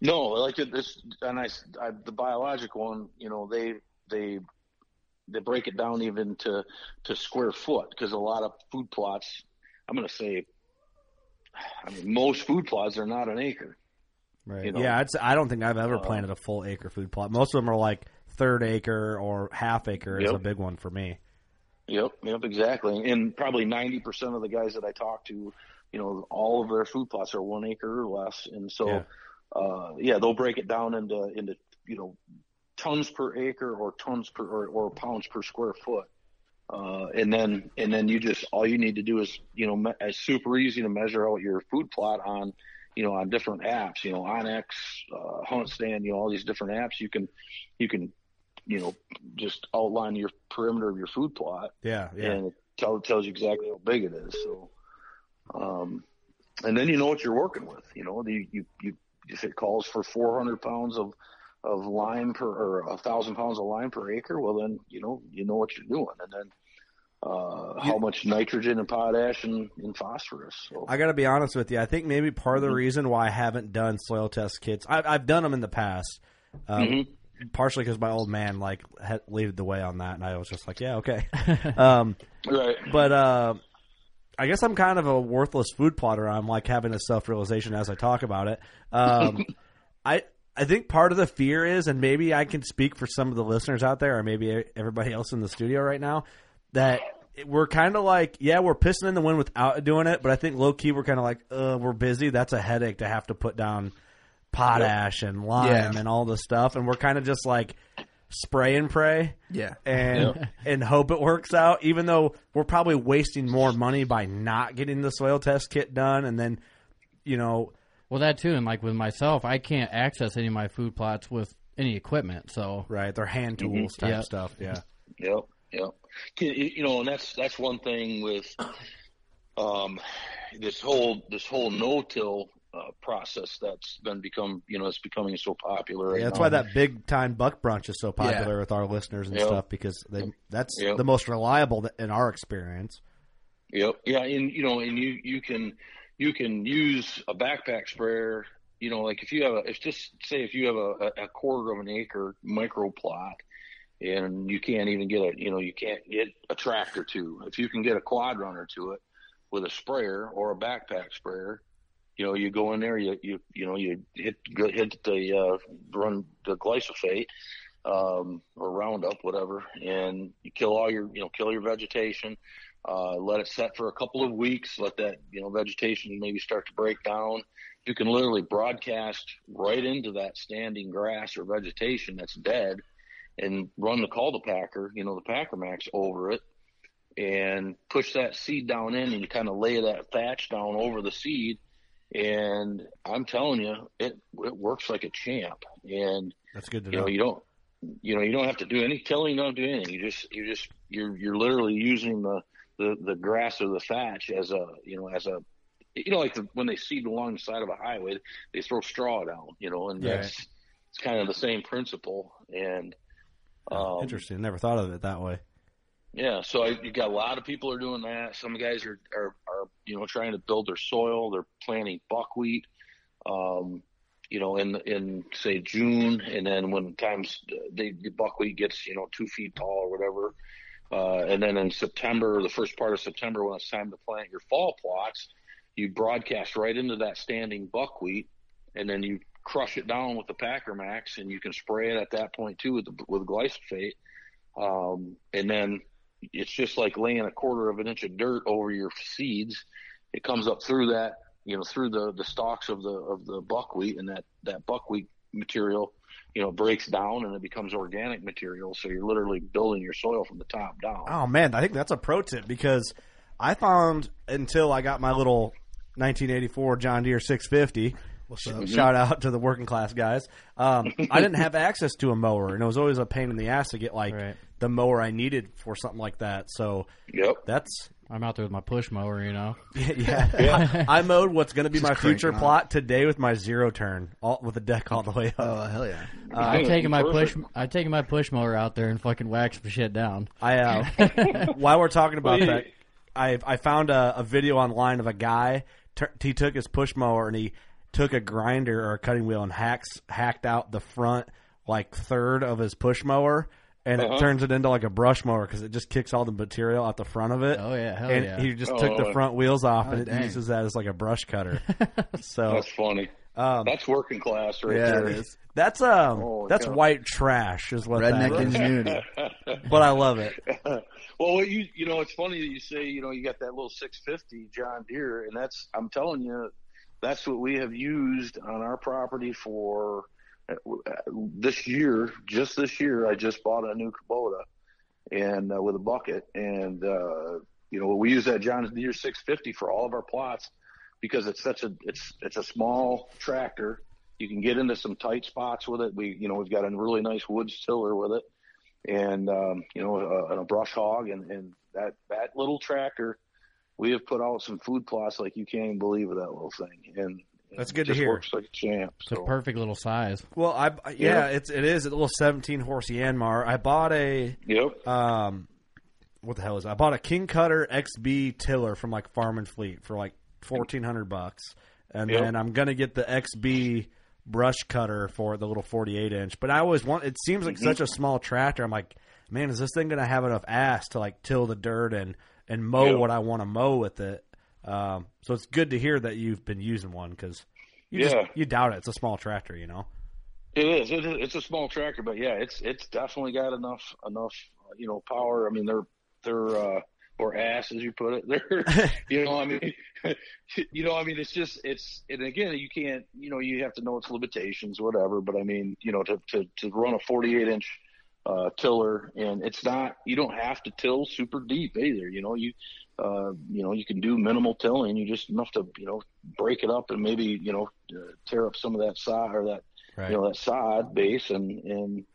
no, like this, and I, I the biologic one. You know, they they they break it down even to to square foot because a lot of food plots. I'm going to say. I mean, most food plots are not an acre. Right. You know, yeah, it's, I don't think I've ever uh, planted a full acre food plot. Most of them are like third acre or half acre is a big one for me. Yep, yep, exactly. And probably ninety percent of the guys that I talk to, you know, all of their food plots are one acre or less, and so, Yeah. uh, yeah, they'll break it down into into you know tons per acre or tons per or, or pounds per square foot. Uh, and then and then you just all you need to do is you know me- it's super easy to measure out your food plot on you know on different apps you know onX, uh, HuntStand, you know all these different apps you can you can you know just outline your perimeter of your food plot Yeah, yeah. and it tell, tells you exactly how big it is. So, um, and then you know what you're working with. You know, you you, you if it calls for 400 pounds of of lime per or a thousand pounds of lime per acre, well then you know you know what you're doing, and then uh, how much nitrogen and potash and, and phosphorus. So, I got to be honest with you. I think maybe part of Mm-hmm. the reason why I haven't done soil test kits, I've, I've done them in the past, um, Mm-hmm. Partially because my old man like had leaded the way on that, and I was just like, yeah, okay. um, right. but uh, I guess I'm kind of a worthless food plotter. I'm like having a self realization as I talk about it. Um, I I think part of the fear is, and maybe I can speak for some of the listeners out there, or maybe everybody else in the studio right now, that we're kind of like, yeah, we're pissing in the wind without doing it, but I think low key we're kind of like, uh, we're busy. That's a headache to have to put down potash and lime Yeah. and all the stuff, and we're kind of just like spray and pray Yeah. and and hope it works out. Even though we're probably wasting more money by not getting the soil test kit done, and then you know, well that too, and like with myself, I can't access any of my food plots with any equipment. So right, they're hand tools type Yeah. stuff. Yeah, Yep, yep. You you know, and that's that's one thing with um, this whole this whole no-till uh, process that's been become you know it's becoming so popular. Right yeah that's now. why that Big Tine buck brunch is so popular with our listeners and Yep. stuff because they that's Yep. the most reliable in our experience. Yep. Yeah, and you know, and you you can you can use a backpack sprayer. You know, like if you have a, if just say if you have a, a quarter of an acre micro plot, and you can't even get a, you know, you can't get a tractor to. If you can get a quad runner to it with a sprayer or a backpack sprayer, you know, you go in there, you you you know, you hit hit the uh, run the glyphosate um, or Roundup, whatever, and you kill all your, you know, kill your vegetation. Uh, let it set for a couple of weeks. Let that, you know, vegetation maybe start to break down. You can literally broadcast right into that standing grass or vegetation that's dead, and run the cultipacker, you know, the Packer Max over it, and push that seed down in, and you kind of lay that thatch down over the seed. And I'm telling you, it it works like a champ. And That's good to you know. know you don't you know you don't have to do any tilling you don't do anything you just you just you're you're literally using the the the grass or the thatch as a you know as a you know like the, when they seed along the side of a highway they throw straw down you know and Yeah. that's it's kind of the same principle and um, Interesting. Never thought of it that way. Yeah, so I, you got a lot of people are doing that. Some guys are, are, are, you know, trying to build their soil. They're planting buckwheat, um, you know, in, in say June. And then when times they, the buckwheat gets, you know, two feet tall or whatever. Uh, and then in September, the first part of September, when it's time to plant your fall plots, you broadcast right into that standing buckwheat and then you crush it down with the Packer Max and you can spray it at that point too with the, with glyphosate. Um, and then it's just like laying a quarter of an inch of dirt over your seeds. It comes up through that, you know, through the, the stalks of the, of the buckwheat and that, that buckwheat material, you know, breaks down and it becomes organic material. So you're literally building your soil from the top down. Oh man, I think that's a pro tip because I found until I got my little 1984 John Deere 650. Shout out to the working class guys. Um, I didn't have access to a mower, and it was always a pain in the ass to get like Right. The mower I needed for something like that. So Yep. that's I'm out there with my push mower, you know. yeah. I, I mowed what's going to be Just my future cranking plot today with my zero turn, all, with the deck all the way up. Oh hell yeah! I'm taking my push. I'm taking my push mower out there and fucking wax some shit down. I uh, while we're talking about that, I I found a, a video online of a guy. T- he took his push mower and he took a grinder or a cutting wheel and hacks hacked out the front like third of his push mower. And it Uh-huh. turns it into like a brush mower because it just kicks all the material out the front of it. Oh, yeah, hell and yeah. he just Oh, took the front wheels off and it dang. uses that as like a brush cutter. so That's funny. um, That's working class right Yeah, there. it is. that's um Oh, that's yeah. white trash is what that Redneck is. ingenuity. But I love it. well, what you you know, it's funny that you say you know you got that little 650 John Deere, and that's I'm telling you, that's what we have used on our property for uh, this year. Just this year, I just bought a new Kubota and uh, with a bucket, and uh, you know we use that John Deere 650 for all of our plots because it's such a it's it's a small tractor. You can get into some tight spots with it. We you know we've got a really nice woods tiller with it and um, you know, a, and a brush hog, and, and that that little tractor, we have put out some food plots like you can't even believe with that little thing, and That's it good to just hear. Works like a champ. It's a So perfect little size. Well, I I- yeah, it's it is a little 17 horse Yanmar. I bought a yep, um, what the hell is it? I bought a King Cutter XB tiller from like Farm and Fleet for like 1400 bucks, and Yep. then I'm gonna get the XB brush cutter for the little 48 inch. But I always want. It seems like such a small tractor. I'm like, man, is this thing gonna have enough ass to like till the dirt and and mow Yep. what I want to mow with it? Um, so it's good to hear that you've been using one because. You just Yeah. you doubt it. It's a small tractor, you know. it is. It is. It's a small tractor, but yeah, it's it's definitely got enough enough you know power. I mean, they're they're uh, or ass as you put it. They're you know, I mean, you know, I mean, it's just it's and again, you can't you know you have to know its limitations, whatever. But I mean, you know, to to to run a 48 inch uh, tiller, and it's not you don't have to till super deep either. You know, you uh, you know you can do minimal tilling. You just enough to you know break it up and maybe you know uh, tear up some of that sod or that Right. you know that sod base and and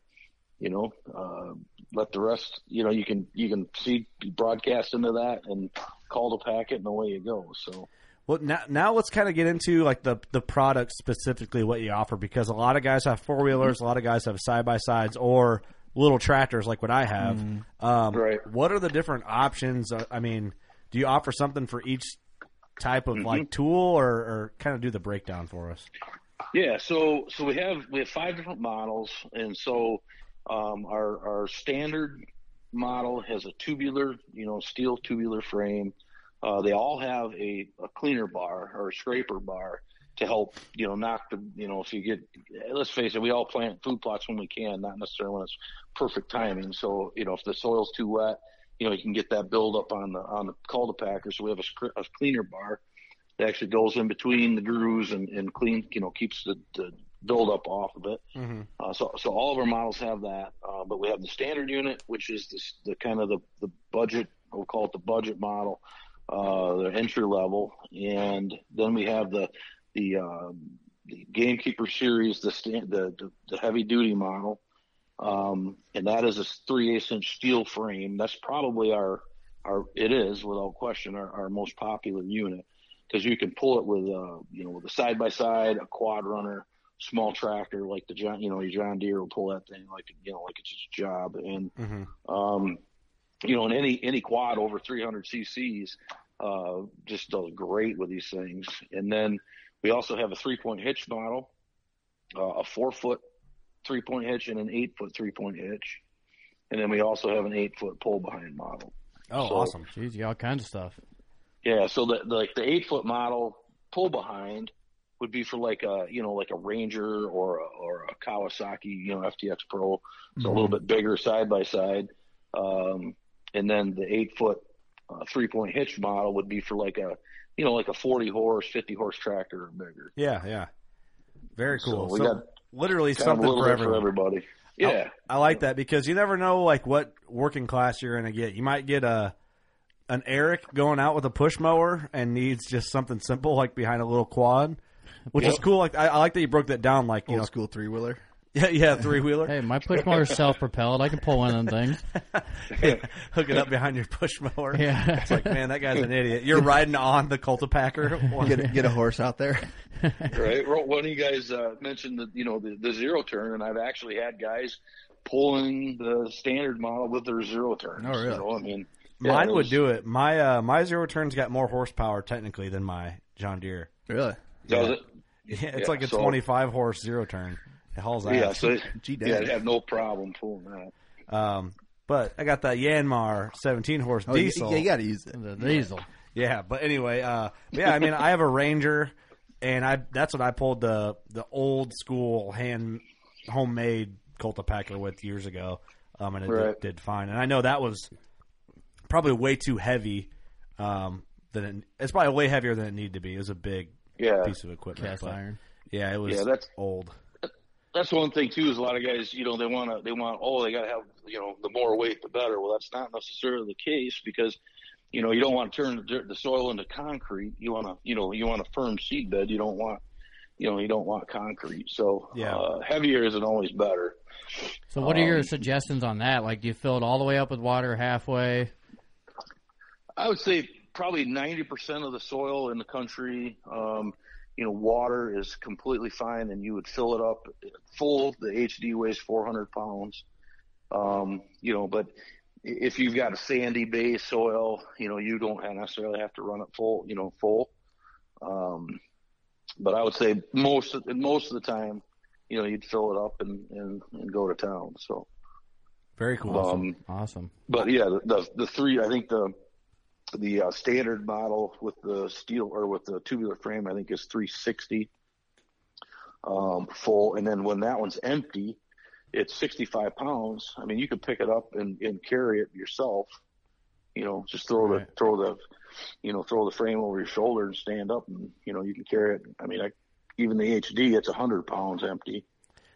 you know uh, let the rest you know you can you can see broadcast into that and cultipack it and away you go. So. Well, now, now let's kind of get into like the the product specifically what you offer because a lot of guys have four wheelers, a lot of guys have side by sides or little tractors like what I have. Um, Right. What are the different options? Uh, I mean, do you offer something for each type of like tool, or, or kind of do the breakdown for us? Yeah, so so we have we have five different models, and so um, our our standard model has a tubular, you know, steel tubular frame. Uh, they all have a, a cleaner bar or a scraper bar to help, you know, knock the, you know, if you get, let's face it, we all plant food plots when we can, not necessarily when it's perfect timing. So, you know, if the soil's too wet, you know, you can get that buildup on the on the cultipacker. So we have a, a cleaner bar that actually goes in between the grooves and, and clean, you know, keeps the, the buildup off of it. Mm-hmm. Uh, so, so all of our models have that, uh, but we have the standard unit, which is the, the kind of the, the budget, we'll call it the budget model, uh, the entry level. And then we have the, the, um, the Gamekeeper series, the, stand, the, the, the heavy duty model. Um, and that is a three eighths inch steel frame. That's probably our, our, it is without question our, our most popular unit because you can pull it with, uh, you know, with a side by side, a quad runner, small tractor like the John, you know, your John Deere will pull that thing like, you know, like it's his job. And, Mm-hmm. um, you know, and any, any quad over 300 cc's, uh, just does great with these things. And then we also have a three point hitch model, uh, a four foot three point hitch and an eight foot three point hitch. And then we also have an eight foot pull behind model. Oh, So- awesome! Jeez, you got all kinds of stuff. Yeah, so the, the like the eight foot model pull behind would be for like a you know like a Ranger or a, or a Kawasaki you know FTX Pro, so a little bit bigger side by side, um, and then the eight foot uh, three point hitch model would be for like a you know like a forty horse, fifty horse tractor or bigger. Yeah, yeah, very cool. So we So- got literally kind something for bit for everybody. Yeah, I like that because you never know like what working class you're going to get. You might get a an Eric going out with a push mower and needs just something simple like behind a little quad, which is cool. Like I, I like that you broke that down. Like you Old know, school three wheeler. Yeah, yeah, three wheeler. Hey, my push mower is self propelled. I can pull one of them things. Hook it up behind your push mower. Yeah. It's like, man, that guy's an idiot. You're riding on the cultipacker. Get get a horse out there. right. Well, One of you guys uh, mentioned the you know the, the zero turn, and I've actually had guys pulling the standard model with their zero turn. Oh, really? You know, I mean, yeah, Mine it would do it. My uh, my zero turns got more horsepower technically than my John Deere. Really? Does it? Yeah, it's Yeah, like a so- 25 horse zero turn. It hauls ass. Yeah. So Gee, yeah, dang. I'd have no problem pulling that. Um, but I got that Yanmar 17 horse Oh, diesel. yeah, you got to use it. The diesel. Yeah, but anyway, uh, yeah, I mean, I have a Ranger, and I that's what I pulled the the old school hand homemade cultipacker with years ago, um, and it Right. did, did fine. And I know that was probably way too heavy. Um, than it, it's probably way heavier than it needed to be. It was a big Yeah. piece of equipment. Cast iron. Yeah, it was Yeah, that's- old. That's one thing too. Is a lot of guys, you know, they want to, they want, oh, they got to have, you know, the more weight, the better. Well, that's not necessarily the case because, you know, you don't want to turn the, the soil into concrete. You want to, you know, you want a firm seed bed. You don't want, you know, you don't want concrete. So Yeah. uh, heavier isn't always better. So, what are your Um, suggestions on that? Like, do you fill it all the way up with water, halfway? I would say probably 90% of the soil in the country, um, you know, water is completely fine and you would fill it up full. The HD weighs 400 pounds. Um, you know, but if you've got a sandy base soil, you know, you don't necessarily have to run it full, you know, full. Um, but I would say most of, most of the time, you know, you'd fill it up and, and, and go to town. So, Very cool. um, Awesome. but yeah, the, the the three, I think the the uh, standard model with the steel or with the tubular frame, I think is 360 um, full, and then when that one's empty, it's 65 pounds. I mean, you could pick it up and, and carry it yourself. You know, just throw Right. the throw the you know throw the frame over your shoulder and stand up, and you know you can carry it. I mean, I, even the HD, it's 100 pounds empty.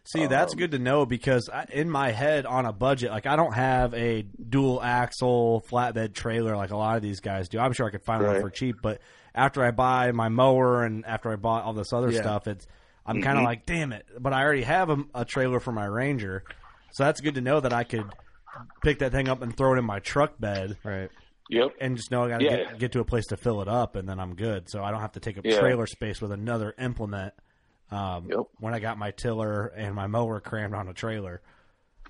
See, that's Um, good to know because I, in my head, on a budget, like I don't have a dual axle flatbed trailer like a lot of these guys do. I'm sure I could find one for cheap, but after I buy my mower and after I bought all this other Yeah. stuff, it's I'm kind of like, damn it! But I already have a, a trailer for my Ranger, so that's good to know that I could pick that thing up and throw it in my truck bed Right. Yep. and just know I got to Yeah. get, get to a place to fill it up, and then I'm good. So I don't have to take up Yeah. trailer space with another implement. Um, Yep. When I got my tiller and my mower crammed on a trailer.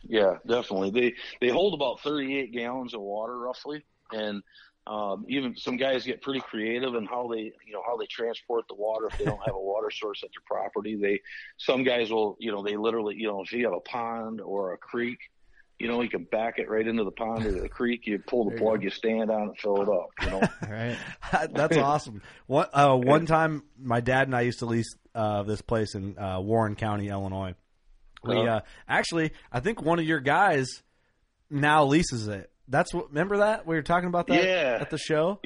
Yeah, definitely. They they hold about 38 gallons of water roughly, and um, even some guys get pretty creative in how they you know how they transport the water if they don't have a water source at their property. They some guys will you know they literally you know if you have a pond or a creek, you know you can back it right into the pond or the creek. You pull the plug, you stand on it, fill it up. You know. Right. That's awesome. One uh, one time, my dad and I used to lease uh, this place in uh, Warren County, Illinois. We Uh-huh. uh, actually, I think one of your guys now leases it. That's what. Remember that we were talking about that Yeah. at the show.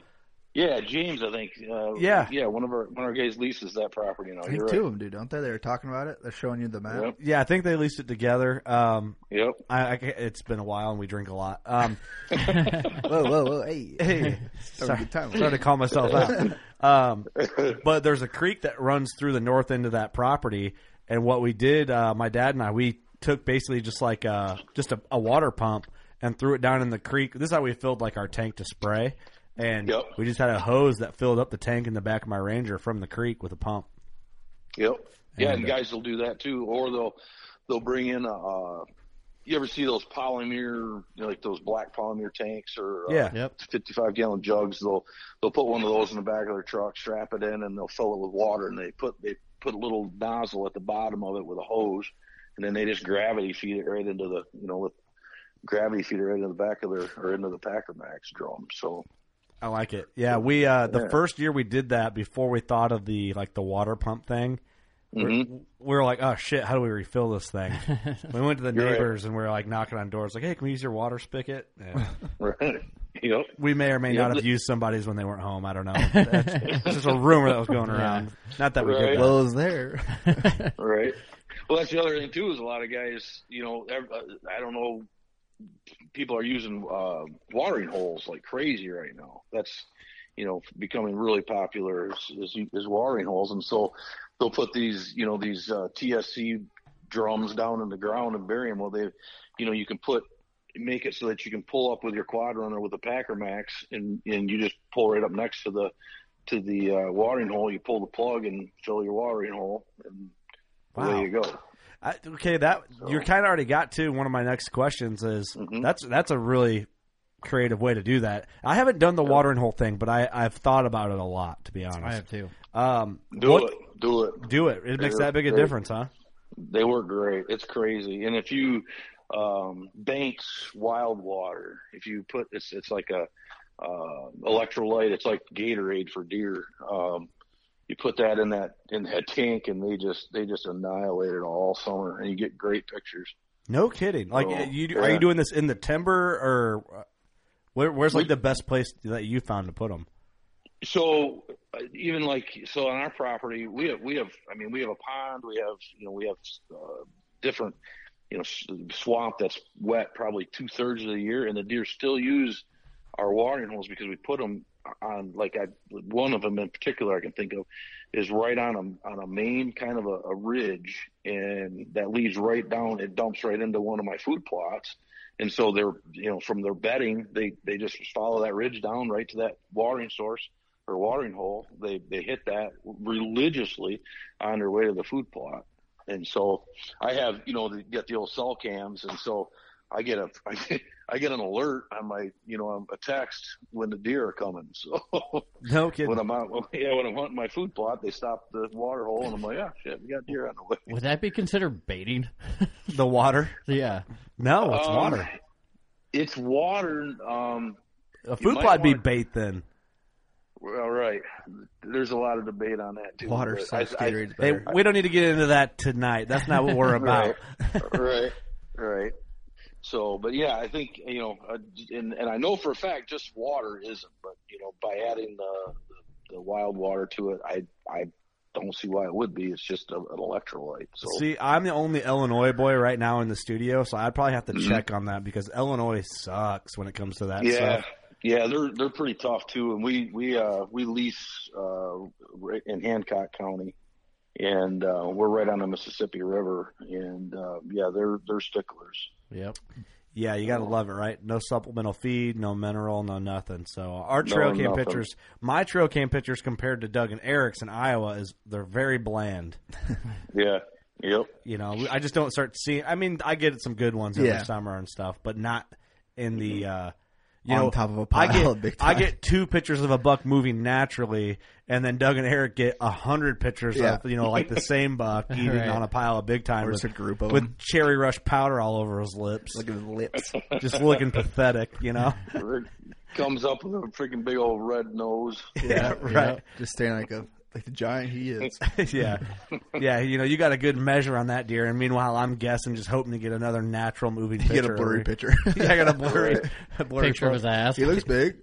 Yeah, James, I think. Uh, Yeah. yeah. One of our one of our guys leases that property now. I think You're two right. of them do, don't they? They were talking about it. They're showing you the map. Yep. Yeah, I think they leased it together. Um, Yep. I, I, it's been a while and we drink a lot. Um, Whoa, whoa, whoa! Hey, hey, sorry, good time. sorry to call myself out. Um, but there's a creek that runs through the north end of that property, and what we did, uh, my dad and I, we took basically just like uh just a, a water pump and threw it down in the creek. This is how we filled like our tank to spray, and Yep. we just had a hose that filled up the tank in the back of my Ranger from the creek with a pump. Yep. Yeah, And, and uh, guys will do that too, or they'll they'll bring in a. Uh, you ever see those polymer, you know, like those black polymer tanks or uh, Yeah. Yep. 55 gallon jugs? They'll they'll put one of those in the back of their truck, strap it in, and they'll fill it with water, and they put they put a little nozzle at the bottom of it with a hose, and then they just gravity feed it right into the you know with gravity feed it right into the back of their or into the Packer Max drum. So I like it. Yeah, we uh the Yeah. first year we did that before we thought of the like the water pump thing. mhm. we were like, oh shit, how do we refill this thing? we went to the You're right. neighbors and we were like knocking on doors, like, hey, can we use your water spigot? And right, yep. we may or may Yeah, not have used somebody's when they weren't home. I don't know. That's it's just a rumor that was going around. Not that we Right. did that. Well, it was there. Right. Well, that's the other thing too. Is a lot of guys, you know, uh, I don't know, people are using uh, watering holes like crazy right now. That's you know becoming really popular is, is, is watering holes, and so they'll put these you know these uh, TSC drums down in the ground and bury them. Well, they, you know, you can put make it so that you can pull up with your quad runner with a Packer Max, and and you just pull right up next to the to the uh, watering hole. You pull the plug and fill your watering hole, and Wow. there you go. I, okay, that you're kind of already got to one of my next questions. Is Mhm. that's that's a really creative way to do that. I haven't done the watering hole thing, but I I've thought about it a lot to be honest. I have too. Um, Do what- it. Do it. Do it. It makes They're that big a difference, huh? They work great. It's crazy. And if you um, Banks wild water, if you put it's it's like a uh, electrolyte. It's like Gatorade for deer. Um, you put that in that in that tank, and they just they just annihilate it all summer, and you get great pictures. No kidding. Like, Oh, you are you doing this in the timber or where, where's like We- the best place that you found to put them? So uh, even like so on our property, we have we have I mean we have a pond, we have you know we have uh, different you know swamp that's wet probably two thirds of the year, and the deer still use our watering holes because we put them on like I one of them in particular I can think of is right on a on a main kind of a, a ridge, and that leads right down. It dumps right into one of my food plots. And so they're, you know, from their bedding, they, they just follow that ridge down right to that watering source or watering hole. They, they hit that religiously on their way to the food plot. And so I have, you know, the, get the old cell cams. And so I get a, I get, I get an alert on my, you know, a text when the deer are coming. So No kidding. when I'm out, yeah, when I'm hunting my food plot, they stop the water hole and I'm like, yeah, shit, we got deer on the way. Would that be considered baiting? the water? yeah. No, it's Um, water. It's water. Um, A food plot be wanna- bait then. All right. There's a lot of debate on that too. Water but sucks. I- I- Gatorade's Hey, we don't need to get into that tonight. That's not what we're about. right, right. So, but yeah, I think you know, uh, and and I know for a fact just water isn't, but you know, by adding the the, the wild water to it, I I don't see why it would be. It's just a, an electrolyte. So See, I'm the only Illinois boy right now in the studio, so I'd probably have to Mhm. check on that because Illinois sucks when it comes to that yeah, stuff. yeah, they're they're pretty tough too. And we we uh we lease uh in Hancock County, and uh, we're right on the Mississippi River, and uh, yeah, they're they're sticklers. Yep. Yeah, you gotta love it, right? No supplemental feed, no mineral, no nothing. So our No, trail cam nothing. pictures, my trail cam pictures compared to Doug and Eric's in Iowa is they're very bland. Yeah, yep. You know, I just don't start seeing. I mean, I get some good ones every Yeah. summer and stuff, but not in the. uh you On know, top of a pile, get big time. I get two pictures of a buck moving naturally, and then Doug and Eric get a hundred pictures Yeah. of you know like the same buck eating Right. on a pile of Big Tine Or with, a group of with them. cherry rush powder all over his lips, Look at his lips. just looking pathetic. You know, Rick comes up with a freaking big old red nose. yeah, right. Just staring like a like the giant he is. yeah, yeah. You know, you got a good measure on that deer, and meanwhile, I'm guessing just hoping to get another natural moving You picture. get a blurry picture. yeah, I got a blurry, a blurry Picture of his ass. he looks big.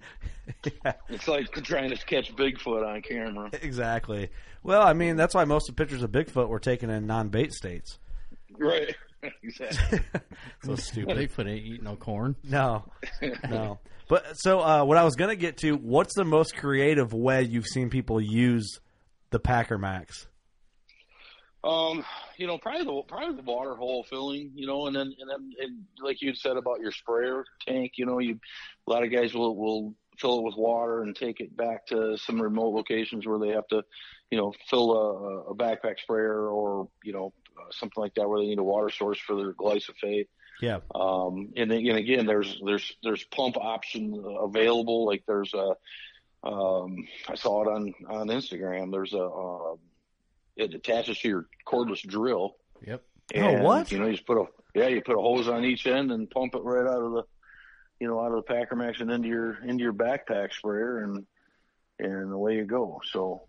It's like trying to catch Bigfoot on camera. Exactly. Well, I mean, that's why most of the pictures of Bigfoot were taken in non-bait states. Right. exactly. So stupid. Bigfoot ain't eating no corn. no, no. But so, uh, what I was going to get to, what's the most creative way you've seen people use the Packer Max? Um, you know, probably the probably the water hole filling, you know, and then and then and like you said about your sprayer tank, you know, you a lot of guys will will fill it with water and take it back to some remote locations where they have to, you know, fill a, a backpack sprayer or you know uh, something like that where they need a water source for their glyphosate. Yeah. Um, and then and again, there's there's there's pump options available. Like there's a, um, I saw it on on Instagram. There's a, uh, it attaches to your cordless drill. Yep. Oh, what? You know, you just put a yeah, you put a hose on each end and pump it right out of the, you know, out of the Packer Max and into your into your backpack sprayer and and away you go. So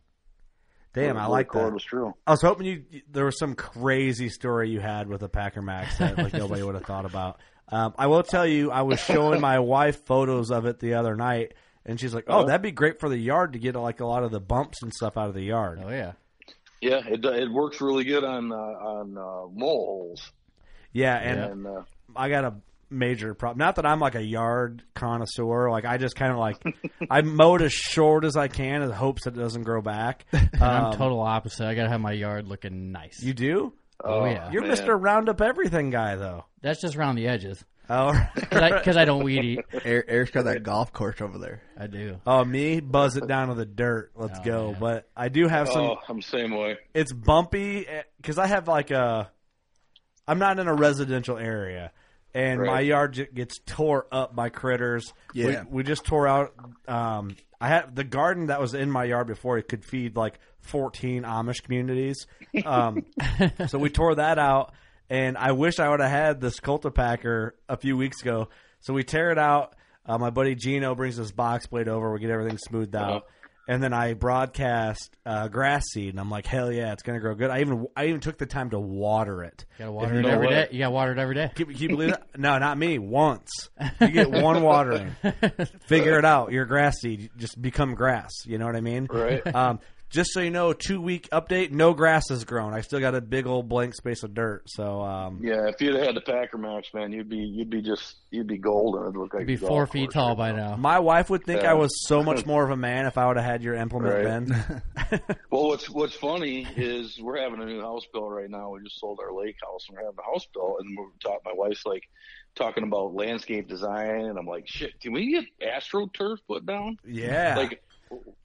Damn, I like that. cordless drill. I was hoping you there was some crazy story you had with a Packer Max that like nobody would have thought about. Um, I will tell you, I was showing my wife photos of it the other night, and she's like, "Oh, Uh-huh. that'd be great for the yard to get like a lot of the bumps and stuff out of the yard." Oh yeah. Yeah, it it works really good on uh, on uh, moleholes. Yeah, and And uh, I got a major problem. Not that I'm like a yard connoisseur. Like I just kind of like I mowed as short as I can in hopes that it doesn't grow back. I'm Um, total opposite. I gotta have my yard looking nice. You do? Oh yeah, You're man. Mr. Roundup Everything guy, though. that's just around the edges Oh, because I, 'cause I don't weed eat. Eric, Eric's got that golf course over there. I do. oh, me buzz it down to the dirt. Let's Oh, go. man. But I do have some. oh, I'm the same way. It's bumpy because I have like a. I'm not in a residential area, and my yard gets tore up by critters. Yeah. we, we just tore out. Um, I had the garden that was in my yard before. It could feed like 14 Amish communities. Um, so we tore that out, and I wish I would have had this cultipacker a few weeks ago. So we tear it out. Uh, my buddy Gino brings this box blade over. We get everything smoothed out, and then I broadcast uh, grass seed, and I'm like, hell yeah, it's gonna grow good. I even I even took the time to water it. You gotta water it No every way. day. You gotta water it every day. Can, can you believe that? No, not me. Once you get one watering, figure it out. Your grass seed just become grass. You know what I mean? Right. Um, just so you know, two week update. No grass has grown. I still got a big old blank space of dirt. So um, Yeah, if you'd had the Packer Max, man, you'd be you'd be just you'd be golden. It'd look like It'd be four feet tall right by now. now. my wife would think Yeah. I was so much more of a man if I would have had your implement Right. then. Well, what's what's funny is we're having a new house built right now. We just sold our lake house, and we're having a house built, and we're talking. My wife's like talking about landscape design, and I'm like, shit, can we get astroturf put down? yeah. Like,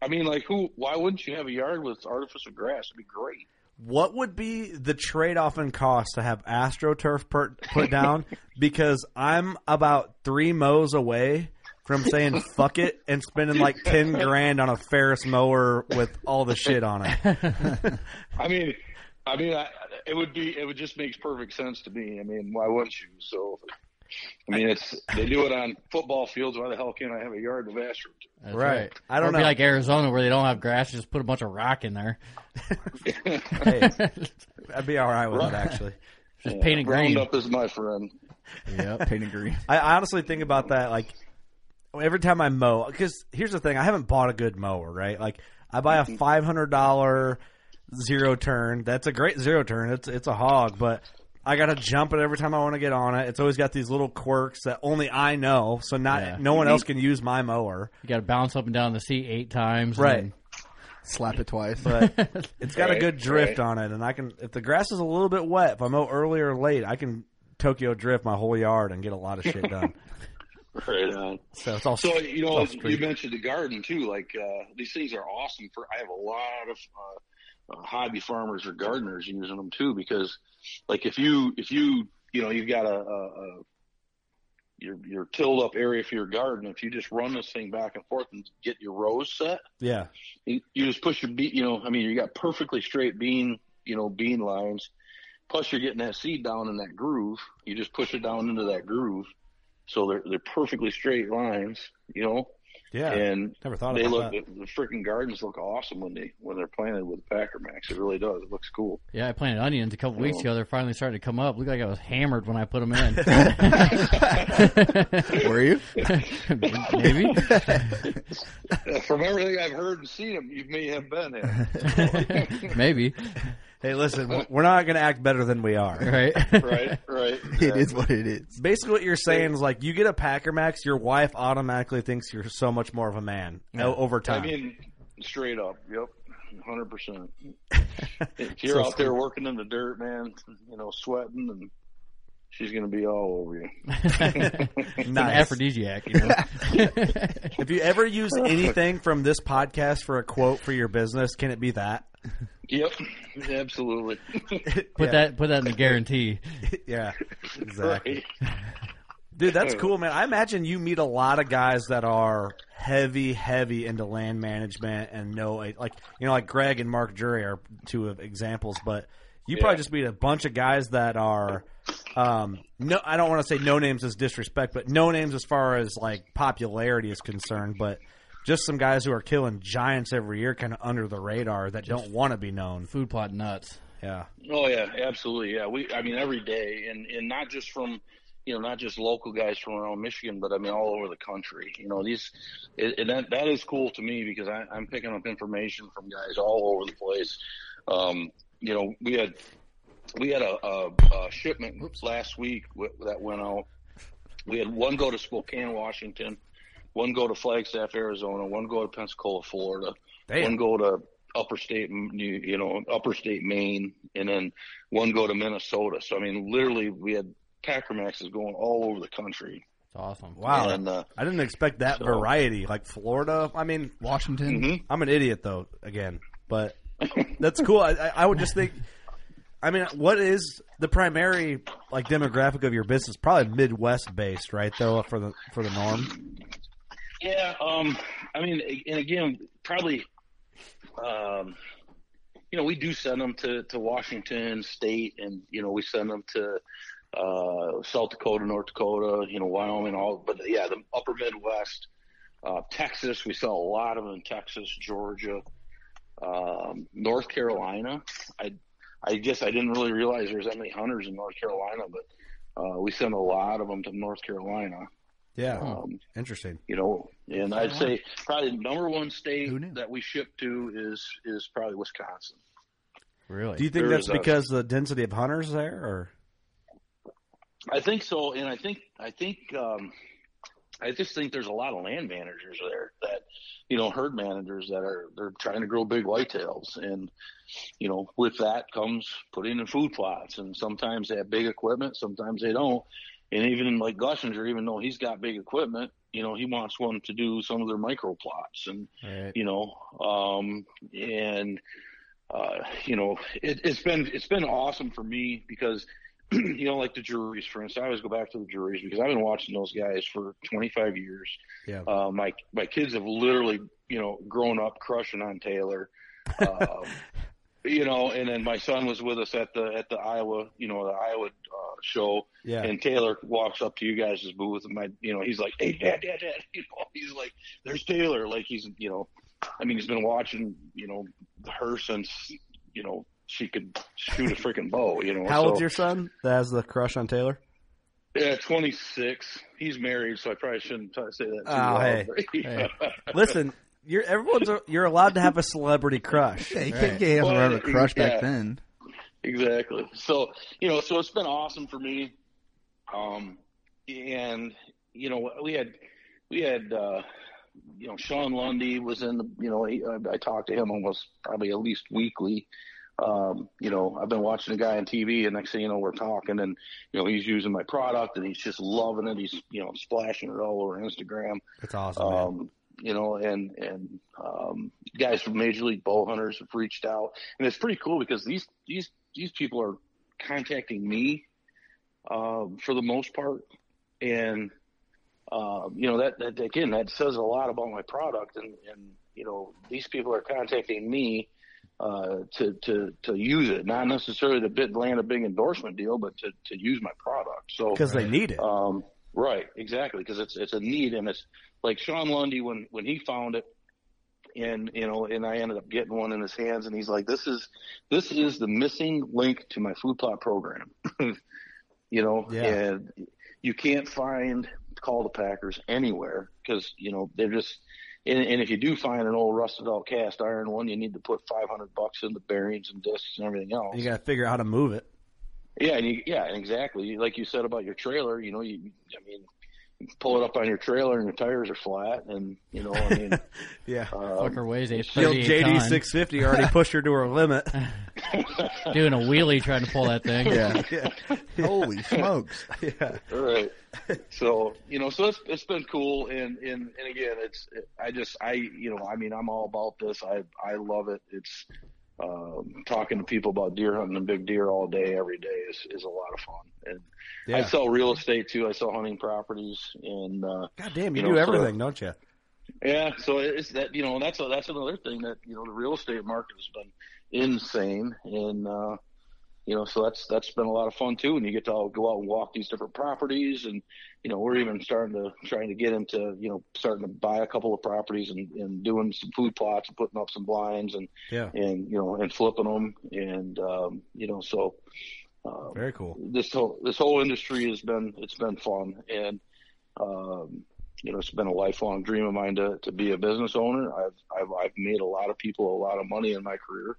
I mean, like, who? Why wouldn't you have a yard with artificial grass? It'd be great. What would be the trade off in cost to have AstroTurf per, put down? because I'm about three mows away from saying fuck it and spending like 10 grand on a Ferris mower with all the shit on it. I mean, I mean, I, it would be it would just makes perfect sense to me. I mean, why wouldn't you? So, I mean, it's they do it on football fields. Why the hell can't I have a yard of astroturf? That's Right. I don't it'd know. Be like Arizona where they don't have grass. Just put a bunch of rock in there. hey, I'd be all right with it, actually. Just paint it green. Roundup is my friend. Yep. Painted green. I honestly think about that like every time I mow. Because here's the thing: I haven't bought a good mower, right? Like I buy a mm-hmm. five hundred dollar zero turn. That's a great zero turn. It's it's a hog, but I got to jump it every time I want to get on it. It's always got these little quirks that only I know, so not Yeah. no one else can use my mower. You got to bounce up and down the seat eight times. Right. then- Slap it twice. But it's got a Right, good drift right. on it, and I can if the grass is a little bit wet, if I mow early or late, I can Tokyo drift my whole yard and get a lot of shit done. Right on. so it's all So you know, it's you street. mentioned the garden too. Like uh, these things are awesome for. I have a lot of uh, uh, hobby farmers or gardeners using them too because, like, if you if you you know you've got a, a, a your your tilled up area for your garden, if you just run this thing back and forth and get your rows set, yeah. you, you just push your bean. You know, I mean, you got perfectly straight bean. You know, bean lines. Plus, you're getting that seed down in that groove. You just push it down into that groove, so they're they're perfectly straight lines. You know, Yeah. and Never thought they look that. the, the freaking gardens look awesome when they when they're planted with Packer Max. It really does. It looks cool. Yeah, I planted onions a couple weeks ago. They're finally starting to come up. Looked like I was hammered when I put them in. Were you? Maybe. From everything I've heard and seen, them, you may have been in. Maybe. Hey, listen, uh, we're not going to act better than we are. Right. right, right. It is what it is. Basically, what you're saying is like you get a Packer Max, your wife automatically thinks you're so much more of a man o- over time. I mean, straight up. Yep. Hundred percent. If you're So out there working in the dirt, man, you know, sweating, and she's gonna be all over you. It's an nice. aphrodisiac, you know. If you ever use anything from this podcast for a quote for your business, can it be that? Yep, absolutely. Put Yeah. that put that in the guarantee. yeah, exactly. Right. Dude, that's cool, man. I imagine you meet a lot of guys that are heavy, heavy into land management and know, like, you know, like Greg and Mark Drury are two of examples, but you probably just meet a bunch of guys that are, um, no, I don't want to say no names as disrespect, but no names as far as like popularity is concerned, but just some guys who are killing giants every year, kind of under the radar that don't want to be known. Food plot nuts. Yeah, Oh yeah, absolutely. Yeah, we. I mean, every day, and and not just from, you know, not just local guys from around Michigan, but I mean all over the country. You know, these, it, and that that is cool to me because I, I'm picking up information from guys all over the place. Um, you know, we had we had a, a, a shipment last week w- that went out. We had one go to Spokane, Washington, one go to Flagstaff, Arizona, one go to Pensacola, Florida, Damn. one go to upper state, you you know, upper state Maine, and then one go to Minnesota. So I mean, literally, we had Packer Maxes going all over the country. It's awesome. Wow. And, uh, I didn't expect that so- variety. Like Florida. I mean, Washington. mhm. I'm an idiot though. Again, but that's cool. I, I I would just think. I mean, what is the primary like demographic of your business? Probably Midwest based, right? Though for the for the norm. Yeah, um, I mean, and again, probably, um, you know, we do send them to, to Washington State, and you know, we send them to uh, South Dakota, North Dakota, you know, Wyoming, all. But yeah, the Upper Midwest, uh, Texas, we sell a lot of them in Texas, Georgia, um, North Carolina. I, I guess I didn't really realize there's that many hunters in North Carolina, but uh, we send a lot of them to North Carolina. Yeah. Um, Interesting. you know, and I'd say probably the number one state that we ship to is is probably Wisconsin. Really? Do you think There that's is a- because the density of hunters there, or I think so, and I think I think um, I just think there's a lot of land managers there that you know herd managers that are they're trying to grow big whitetails, and you know with that comes putting in food plots, and sometimes they have big equipment, sometimes they don't, and even like Gushinger, even though he's got big equipment, you know he wants one to do some of their micro plots, and right? you know, um, and uh, you know, it, it's been it's been awesome for me because you know, like the Drurys, for instance, I always go back to the Drurys because I've been watching those guys for 25 years. Yeah. Uh, my my kids have literally, you know, grown up crushing on Taylor. Um, you know, and then my son was with us at the at the Iowa, you know, the Iowa uh, show, Yeah. and Taylor walks up to you guys' booth, and my, you know, he's like, "Hey, dad, dad, dad," you know, he's like, "There's Taylor," like he's, you know, I mean, he's been watching, you know, her since, you know, she could shoot a freaking bow, you know. How so, old's your son that has the crush on Taylor? Yeah, 26. He's married, so I probably shouldn't try to say that. Too Oh, loud, hey. Hey. Listen, you're everyone's you're allowed to have a celebrity crush. Yeah, you Right. can't get him a crush back then. Exactly. So, you know, so it's been awesome for me. Um, and, you know, we had, we had, uh, you know, Sean Lundy was in the, you know, he, I, I talked to him almost probably at least weekly. Um, you know, I've been watching a guy on TV and next thing you know, we're talking and, you know, he's using my product and he's just loving it. He's, you know, splashing it all over Instagram. That's awesome. man. Um, you know, and and um, guys from Major League Bow Hunters have reached out, and it's pretty cool because these these these people are contacting me um, for the most part, and um, you know that, that again that says a lot about my product, and and you know these people are contacting me uh, to to to use it, not necessarily to bid land a big endorsement deal, but to to use my product. So Because they need it. um, right, exactly, because it's it's a need, and it's like Sean Lundy when when he found it, and you know, and I ended up getting one in his hands, and he's like, "This is this is the missing link to my food plot program," you know, Yeah. and you can't find cultipackers anywhere because you know they're just. And, and if you do find an old rusted out cast iron one, you need to put 500 bucks in the bearings and discs and everything else. You got to figure out how to move it. Yeah, and you, yeah, exactly. Like you said about your trailer, you know, you, I mean, you pull it up on your trailer and your tires are flat, and you know, I mean, Yeah. um, Fucker weighs a The old 38 JD 650 already pushed her to her limit. doing a wheelie trying to pull that thing. Yeah. yeah. Holy smokes! Yeah. right. So you know, so it's it's been cool, and and and again, it's I just I you know, I mean, I'm all about this. I I love it. It's um, talking to people about deer hunting and big deer all day, every day is is a lot of fun. And I sell real estate too. I sell hunting properties, and uh, God damn, you, You do know, so- everything, don't you? Yeah, so it's that you know that's a, that's another thing that you know the real estate market has been insane, and uh, you know so that's that's been a lot of fun too. And you get to all go out and walk these different properties, and you know we're even starting to trying to get into you know starting to buy a couple of properties and, and doing some food plots and putting up some blinds and Yeah. and you know and flipping them, and um, you know so. Um, Very cool. this whole this whole industry has been it's been fun and um you know it's been a lifelong dream of mine to to be a business owner i've i've i've made a lot of people a lot of money in my career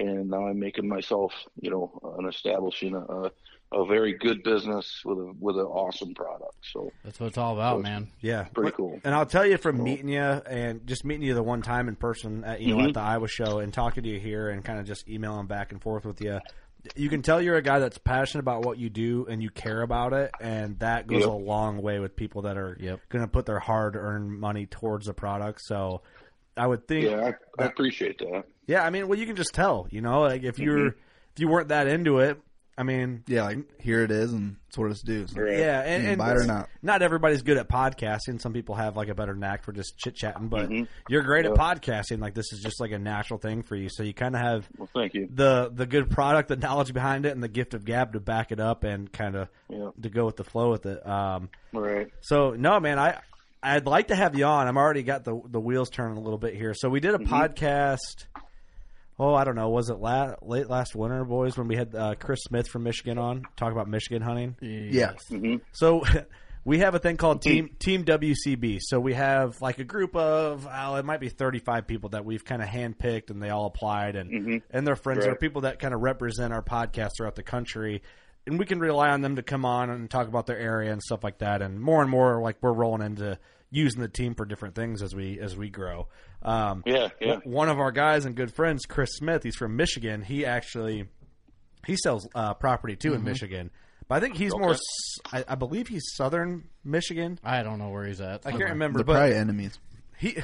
and now I'm making myself, you know, an establishing a, a very good business with a with an awesome product. So That's what it's all about, man. Yeah, Pretty cool. And I'll tell you from meeting you and just meeting you the one time in person, at, you know, Mhm. at the Iowa show, and talking to you here, and kind of just emailing back and forth with you. You can tell you're a guy that's passionate about what you do and you care about it, and that goes Yep. a long way with people that are Yep. going to put their hard-earned money towards a product. So, I would think, yeah, I, I appreciate that. Yeah, I mean, well, you can just tell, you know, like if you're Mhm. if you weren't that into it, I mean, Yeah, like here it is, and it's what it's due. So, Right. yeah, and, can and buy it or not. not everybody's good at podcasting. Some people have like a better knack for just chit chatting, but Mhm. you're great Yeah. at podcasting. Like this is just like a natural thing for you. So you kind of have Well, thank you. the the good product, the knowledge behind it, and the gift of gab to back it up and kind of Yeah, to go with the flow with it. Um, all right. so no, man, I I'd like to have you on. I'm already got the the wheels turning a little bit here. So we did a Mm-hmm. podcast. Oh, I don't know. Was it la- late last winter, boys, when we had uh, Chris Smith from Michigan on talk about Michigan hunting? Yeah. hmm So we have a thing called Team Team WCB. So we have like a group of oh, it might be 35 people that we've kind of handpicked and they all applied and Mhm. and their friends are people that kind of represent our podcast throughout the country. And we can rely on them to come on and talk about their area and stuff like that. And more and more, like we're rolling into using the team for different things as we as we grow. Um, Yeah, yeah. One of our guys and good friends, Chris Smith, he's from Michigan. He actually he sells uh, property too in Michigan, but I think he's more. Mm-hmm. Okay. s- I, I believe he's southern Michigan. I don't know where he's at. I can't remember, They're but probably enemies. he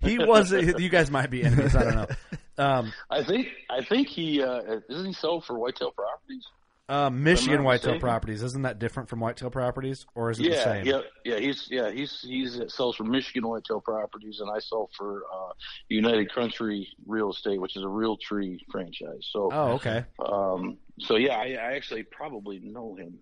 he was. you guys might be enemies. I don't know. Um, I think I think he uh, isn't he sold for Whitetail Properties. Uh, Michigan whitetail properties isn't that different from whitetail properties, or is it the same? yeah, yeah. He's yeah he's he's sells for Michigan Whitetail Properties, and I sell for uh, United Country Real Estate, which is a real tree franchise. So Oh, okay. um, so yeah, I, I actually probably know him.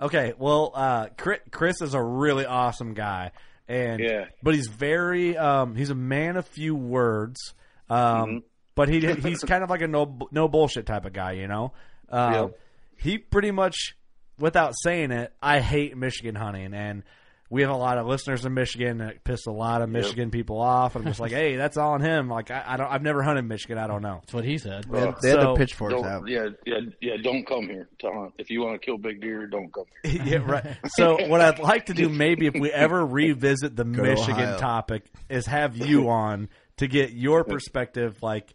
Okay, well, uh, Chris, Chris is a really awesome guy, and Yeah. but he's very um, he's a man of few words, um, Mm-hmm. but he he's kind of like a no no bullshit type of guy, you know. Um, Yep. He pretty much, without saying it, I hate Michigan hunting, and we have a lot of listeners in Michigan that piss a lot of Michigan people off. I'm just like, hey, that's all on him. Like I, I don't, I've never hunted Michigan. I don't know. That's what he said. They had, they had So- the pitchforks out. yeah, yeah, yeah. Don't come here to hunt. If you want to kill big deer, don't come here. yeah, right. So what I'd like to do, maybe if we ever revisit the to Michigan Ohio. topic, is have you on to get your perspective. Like,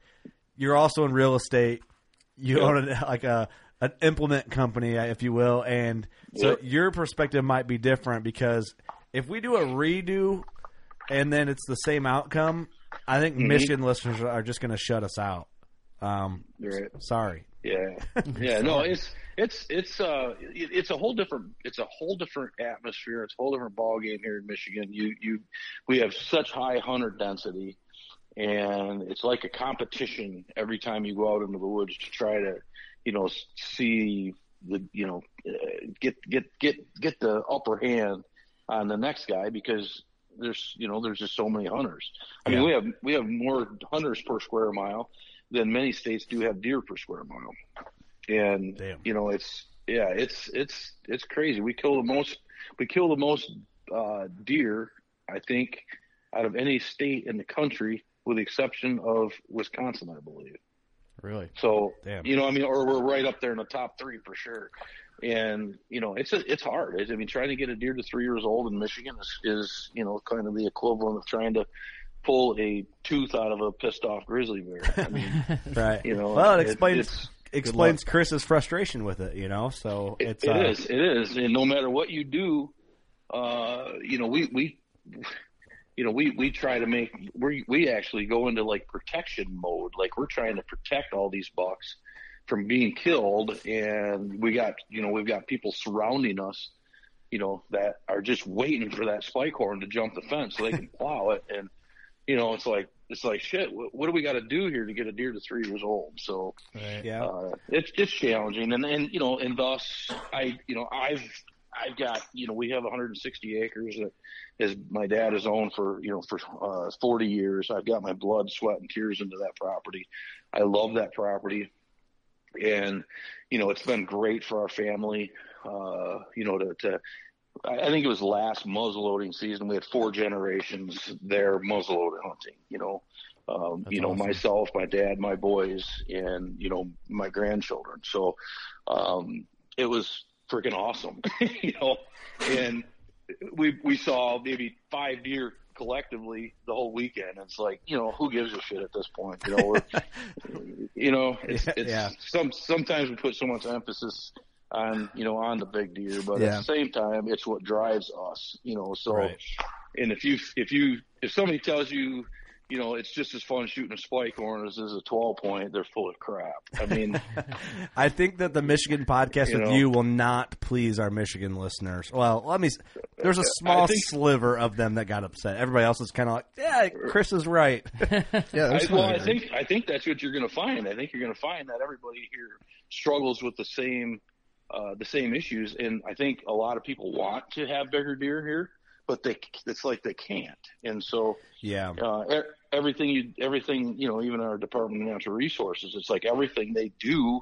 you're also in real estate. You Yep. own a, like a an implement company, if you will, and so Yep. your perspective might be different because if we do a redo and then it's the same outcome, I think Mm-hmm. Michigan listeners are just going to shut us out. Um, Right. sorry. Yeah, yeah. No, it's it's it's uh it's a whole different it's a whole different atmosphere. It's a whole different ball game here in Michigan. You you we have such high hunter density, and it's like a competition every time you go out into the woods to try to you know see the you know uh, get get get get the upper hand on the next guy because there's you know there's just so many hunters. I mean we have we have more hunters per square mile than many states do have deer per square mile. And Damn. you know, it's yeah, it's it's it's crazy. We kill the most we kill the most uh, deer, I think, out of any state in the country, with the exception of Wisconsin, I believe. Really? So Damn. you know, I mean, or we're right up there in the top three for sure. And you know, it's a, it's hard. I mean, trying to get a deer to three years old in Michigan is, is you know kind of the equivalent of trying to pull a tooth out of a pissed off grizzly bear. I mean, Right. you know, well, it it- explains it's- explains Chris's frustration with it. You know, so It- it's it uh, is, It is. And no matter what you do, uh, you know, we we you know, we we try to make we we actually go into like protection mode. Like we're trying to protect all these bucks from being killed, and we got you know we've got people surrounding us, you know, that are just waiting for that spike horn to jump the fence so they can plow it. And you know, it's like it's like shit. What, what do we got to do here to get a deer to three years old? So Right. yeah. uh, it's it's challenging, and and you know, and thus I you know I've I've got you know we have 160 acres that is my dad has owned for you know for uh, 40 years. I've got my blood, sweat, and tears into that property. I love that property, and you know it's been great for our family. Uh, you know to to I think it was last muzzleloading season. We had four generations there muzzleloading hunting. You know, Um, That's you know, awesome. myself, my dad, my boys, and you know, my grandchildren. So um, it was freaking awesome, you know. And we we saw maybe five deer collectively the whole weekend. It's like you know, who gives a shit at this point? You know, we're, you know, it's, Yeah, it's yeah. some sometimes we put so much emphasis on you know on the big deer, but at the same time, it's what drives us. You know, so Right. and if you if you if somebody tells you you know it's just as fun shooting a spike horn as is a 12 point they're full of crap i mean I think that the Michigan podcast You with know. you will not please our Michigan listeners. Well, let me. There's a small think- sliver of them that got upset. Everybody else is kind of like, yeah, Chris is right. Yeah, I, well some- i think i think that's what you're going to find i think you're going to find that everybody here struggles with the same uh the same issues and i think a lot of people want to have bigger deer here but they it's like they can't and so yeah, uh, everything you, everything, you know, even our Department of Natural Resources, it's like everything they do,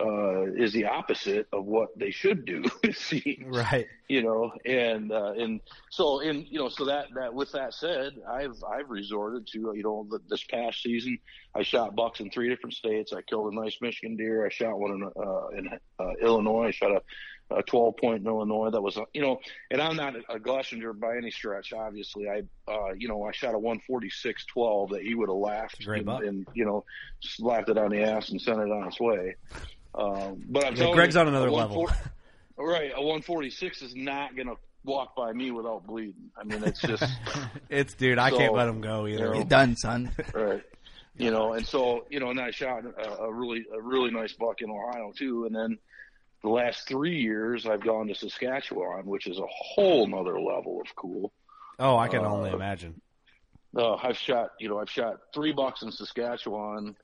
uh, is the opposite of what they should do. seems. right. You know, and, uh, and so, and, you know, so that, that, with that said, I've, I've resorted to, you know, the, this past season, I shot bucks in three different states. I killed a nice Michigan deer. I shot one in, uh, in, uh, Illinois. I shot a, a 12 point in Illinois. That was, uh, you know, and I'm not a Glessinger by any stretch. Obviously, I, uh, you know, I shot a 146 12 that he would have laughed Great and, and, you know, slapped it on the ass and sent it on its way. Um, but I'm Yeah, telling Greg's you, on another level. Right, a 146 is not going to walk by me without bleeding. I mean, it's just It's dude, I So, can't let him go either. you You're done, son. right. You know, and so you know, and I shot a, a really a really nice buck in Ohio too, and then the last three years I've gone to Saskatchewan, which is a whole nother level of cool. oh, I can uh, only imagine. Uh, I've shot, you know, I've shot three bucks in Saskatchewan.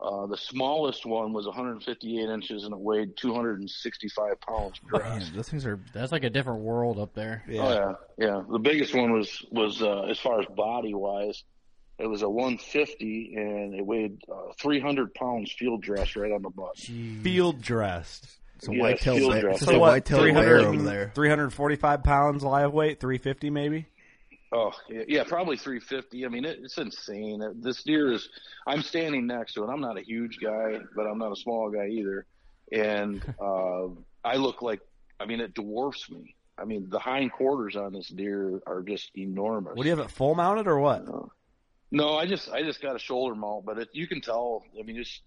Uh, the smallest one was 158 inches and it weighed 265 pounds. Man, those things are. That's like a different world up there. Yeah. Oh yeah, yeah. The biggest one was was uh, as far as body wise, it was a 150 and it weighed uh, 300 pounds field dressed right on the butt. Field dressed. It's a Yeah, whitetail field bear. It's So a what, whitetail 300 bear over there. 345 pounds live weight, 350 maybe. Oh yeah, yeah, probably 350. I mean, it, it's insane. Uh, This deer is. I'm standing next to it. I'm not a huge guy, but I'm not a small guy either. And uh, I look like. I mean, it dwarfs me. I mean, the hind quarters on this deer are just enormous. What do you have it full mounted or what? No, I just I just got a shoulder mount, but it, you can tell. I mean, just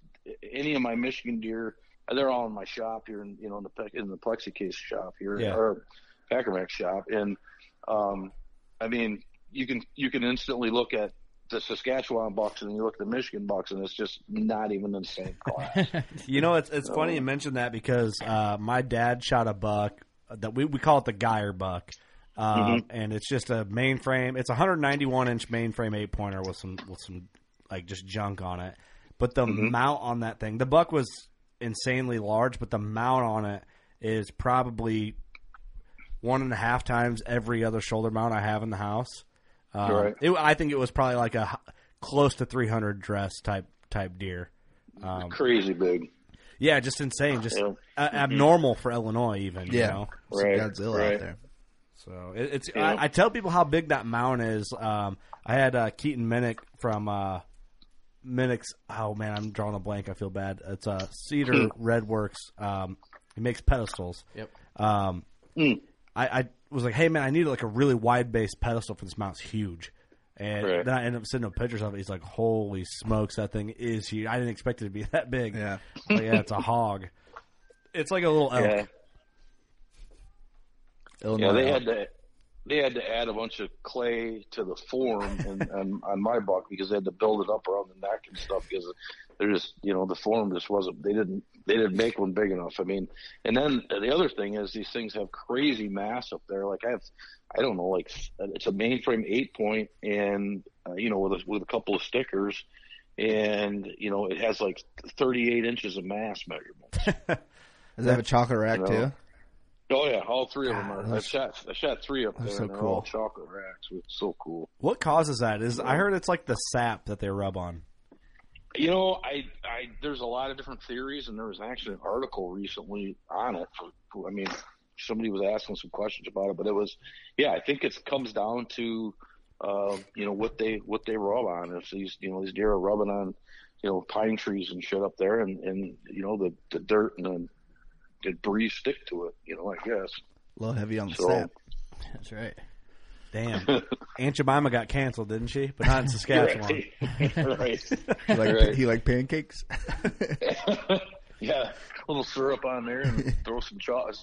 any of my Michigan deer, they're all in my shop here, in you know, in the in the plexicase shop here, Yeah. or Packer Maxx shop, and um, I mean, you can you can instantly look at the Saskatchewan bucks and you look at the Michigan bucks, and it's just not even in the same class. You know, it's it's funny you mentioned that because uh, my dad shot a buck that we we call it the Geyer buck, um, and it's just a mainframe. It's a 191 inch mainframe eight pointer with some with some like just junk on it. But the mount on that thing, the buck was insanely large, but the mount on it is probably one and a half times every other shoulder mount I have in the house. Um, Right. it, I think it was probably like a close to 300 dress type type deer. Um, Crazy big, yeah, just insane, just Yeah. uh, abnormal for Illinois, even. You Yeah. know? Some Right, Godzilla right. out there. So it, it's. Yeah. I, I tell people how big that mount is. Um, I had uh, Keaton Minnick from uh, Minnick's. Oh man, I'm drawing a blank. I feel bad. It's uh, Cedar Redworks. Um, he makes pedestals. Yep. Um, Hmm. I, I was like, hey man, I need like a really wide base pedestal for this mount. It's huge. And Right. then I ended up sending him pictures of it. He's like, "Holy smokes, that thing is huge! I didn't expect it to be that big." Yeah. Like, yeah, it's a hog. It's like a little elk. yeah. Illinois. Yeah, they elk. had to they had to add a bunch of clay to the form and, and on my buck because they had to build it up around the neck and stuff because they're just you know the form just wasn't they didn't they didn't make one big enough. I mean, and then the other thing is these things have crazy mass up there. Like I have I don't know like it's a mainframe eight point and uh, you know with a, with a couple of stickers. And you know it has like 38 inches of mass measurements. Does it have a chocolate rack No. too? Oh yeah, all three of them are. I shot I shot three up there, so and they're cool. all chocolate racks. It's so cool. What causes that? Is I heard it's like the sap that they rub on. You know, I, I there's a lot of different theories, and there was actually an article recently on it. For, for- I mean, somebody was asking some questions about it, but it was, yeah, I think it comes down to uh, you know, what they what they rub on. If these you know these deer are rubbing on, you know, pine trees and shit up there, and and you know the the dirt and the debris stick to it. You know, I guess. A little heavy on the So- sap. That's right. Damn. Aunt Jemima got canceled, didn't she? But not in Saskatchewan. right. He like Right. he like pancakes. yeah, a little syrup on there and throw some chocolate,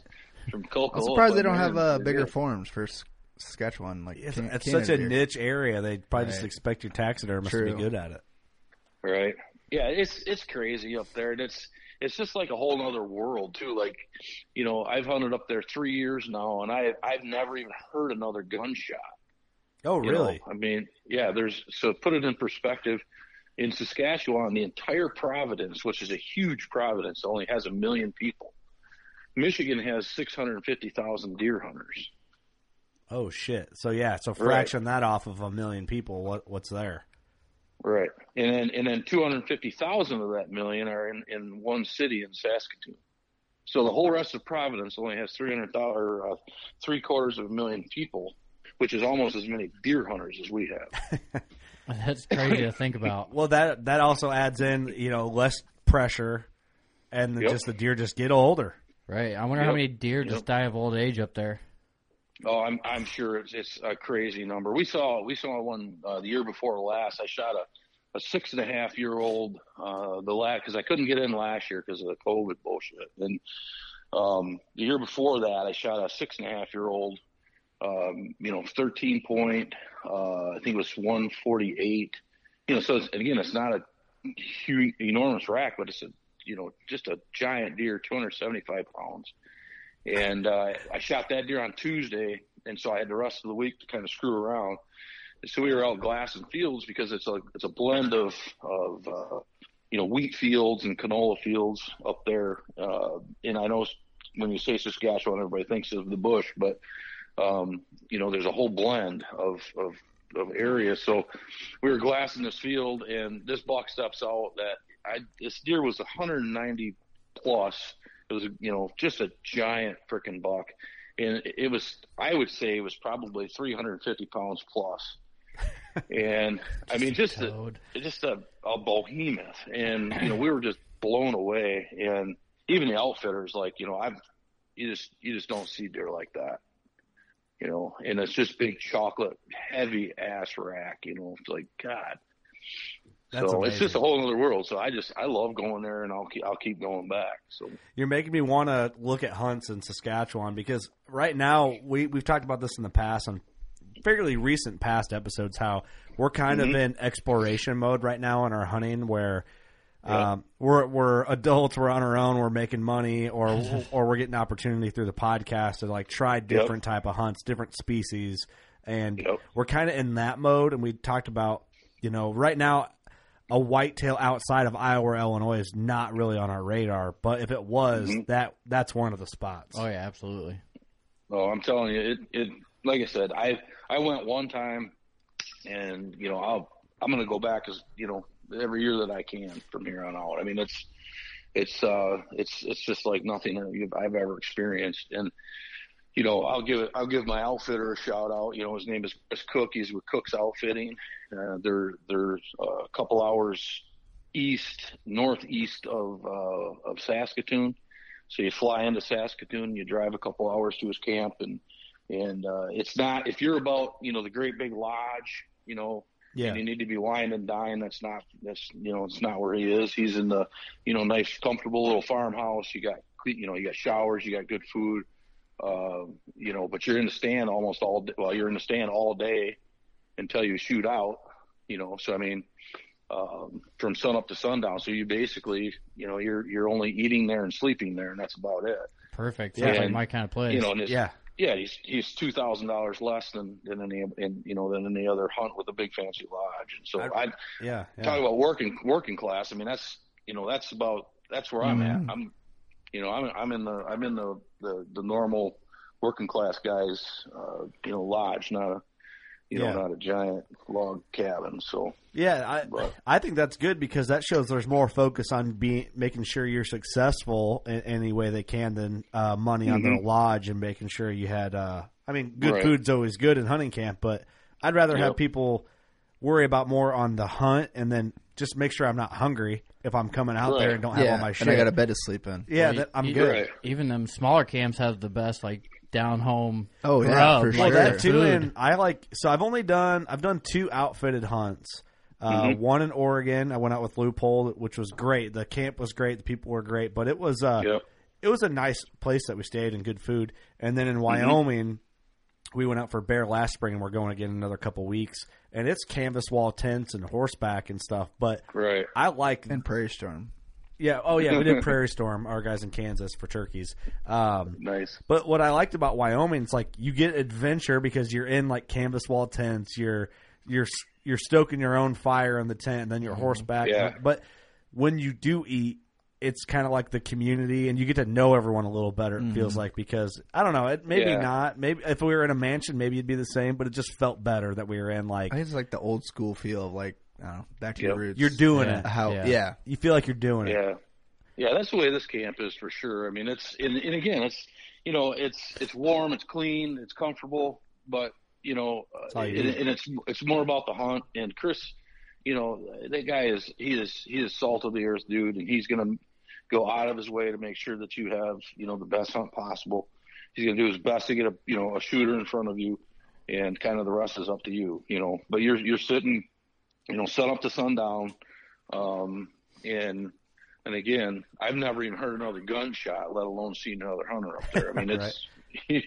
some cocoa. I'm surprised they don't have uh, bigger good. forms for S- Saskatchewan. Like It's, Can- it's such a deer. niche area. They probably just expect your taxidermist to be good at it. Right. Yeah, it's it's crazy up there, and it's it's just like a whole other world too. Like, you know, I've hunted up there three years now, and I I've never even heard another gunshot. Oh, you really? know? I mean, yeah. There's so put it in perspective. In Saskatchewan, the entire province, which is a huge province, only has a million people. Michigan has 650,000 deer hunters. Oh shit. So yeah, so Right. fraction that off of a million people. What what's there? Right. And then and then 250,000 of that million are in, in one city in Saskatoon. So the whole rest of Providence only has 300,000 or uh, three quarters of a million people, which is almost as many deer hunters as we have. That's crazy to think about. Well, that that also adds in you know less pressure, and then Yep. just the deer just get older. Right. I wonder how many deer just die of old age up there. Oh, I'm I'm sure it's it's a crazy number. We saw we saw one uh, the year before last. I shot a a six and a half year old uh, the last because I couldn't get in last year because of the COVID bullshit. And um, the year before that, I shot a six and a half year old. Um, you know, 13 point. Uh, I think it was 148. You know, so it's, again, it's not a huge, enormous rack, but it's a you know just a giant deer, 275 pounds and uh, I shot that deer on Tuesday, and so I had the rest of the week to kind of screw around. And so we were out glassing fields because it's a it's a blend of of uh, you know wheat fields and canola fields up there. Uh, and I know when you say Saskatchewan, everybody thinks of the bush, but um, you know there's a whole blend of of of areas. So we were glassing this field, and this buck steps out that I this deer was 190 plus. It was, you know, just a giant freaking buck. And it was, I would say it was probably 350 pounds plus. And I mean, just a, just a, a behemoth. And, you know, we were just blown away. And even the outfitters, like, you know, I've, you just, you just don't see deer like that. You know, and it's just big chocolate, heavy ass rack, you know, it's like, God. That's so it's just a whole other world. So I just, I love going there and I'll keep, I'll keep going back. So. You're making me want to look at hunts in Saskatchewan because right now we we've talked about this in the past on fairly recent past episodes how we're kind of in exploration mode right now in our hunting where um, we're we're adults we're on our own we're making money or or we're getting opportunity through the podcast to like try different type of hunts different species and Yep. we're kind of in that mode and we talked about you know right now a whitetail outside of Iowa or Illinois is not really on our radar, but if it was, that that's one of the spots. Oh yeah, absolutely. Oh, I'm telling you, it, it, like I said, I, I went one time and, you know, I'll, I'm going to go back as, you know, every year that I can from here on out. I mean, it's, it's, uh, it's, it's just like nothing that I've ever experienced. And, you know, I'll give it, I'll give my outfitter a shout out. You know, his name is Chris Cook. He's with Cook's Outfitting. Uh, they're, they're uh, a couple hours east, northeast of, uh, of Saskatoon. So you fly into Saskatoon, you drive a couple hours to his camp, and and uh, it's not if you're about you know the great big lodge, you know, Yeah. and you need to be wine and dine. That's not that's you know it's not where he is. He's in the you know nice comfortable little farmhouse. You got you know you got showers, you got good food, uh, you know, but you're in the stand almost all day. Well, you're in the stand all day until you shoot out, you know. So I mean, um, from sun up to sundown. So you basically, you know, you're you're only eating there and sleeping there, and that's about it. Perfect. Yeah, Sounds like my kind of place. You know, and it's, Yeah. yeah, he's he's two thousand dollars less than than any in you know than any other hunt with a big fancy lodge. And so I, Yeah, yeah. talk about working working class. I mean, that's you know that's about that's where I'm at. I'm you know I'm I'm in the I'm in the the, the normal working class guys uh, you know lodge, not a you Yeah. know not a giant log cabin. So Yeah, I But- I think that's good because that shows there's more focus on being making sure you're successful in any way they can than uh, money on the lodge and making sure you had. Uh, I mean, good Mm-hmm. Right. food's always good in hunting camp, but I'd rather have people worry about more on the hunt and then just make sure I'm not hungry if I'm coming out there and don't have yeah, all my shit. and I got a bed to sleep in. yeah, Well, that, I'm you- good. Right. Even them smaller camps have the best like down home. Oh, yeah, grub, for like, Well, sure. that too, food. and I like. So I've only done. I've done two outfitted hunts. Uh, Mm-hmm. One in Oregon. I went out with Loophole, which was great. The camp was great. The people were great, but it was uh, Yep. it was a nice place that we stayed and good food. And then in Mm-hmm. Wyoming, we went out for bear last spring, and we're going again in another couple weeks. And it's canvas wall tents and horseback and stuff. But Right. I like And Prairie Storm. yeah. Oh yeah, we did Prairie Storm. Our guys in Kansas for turkeys. Um, Nice. but what I liked about Wyoming, it's like you get adventure because you're in like canvas wall tents. You're you're you're stoking your own fire in the tent, and then you're horseback. Yeah. But when you do eat, it's kind of like the community, and you get to know everyone a little better. It feels like because I don't know. It maybe Yeah. not. Maybe if we were in a mansion, maybe it'd be the same. But it just felt better that we were in like I think it's like the old school feel of like, I don't know, back to your roots. you're doing Yeah. it. How, Yeah. yeah. You feel like you're doing it. Yeah, yeah, that's the way this camp is for sure. I mean, it's and, and again, it's you know, it's it's warm, it's clean, it's comfortable, but you know, uh, you and, and it's it's more about the hunt. And Chris, you know, that guy is he is he is salt of the earth dude, and he's gonna go out of his way to make sure that you have you know the best hunt possible. He's gonna do his best to get a you know a shooter in front of you, and kind of the rest is up to you. You know, but you're you're sitting, you know, sun up to sundown, um, and and again, I've never even heard another gunshot, let alone seen another hunter up there. I mean, it's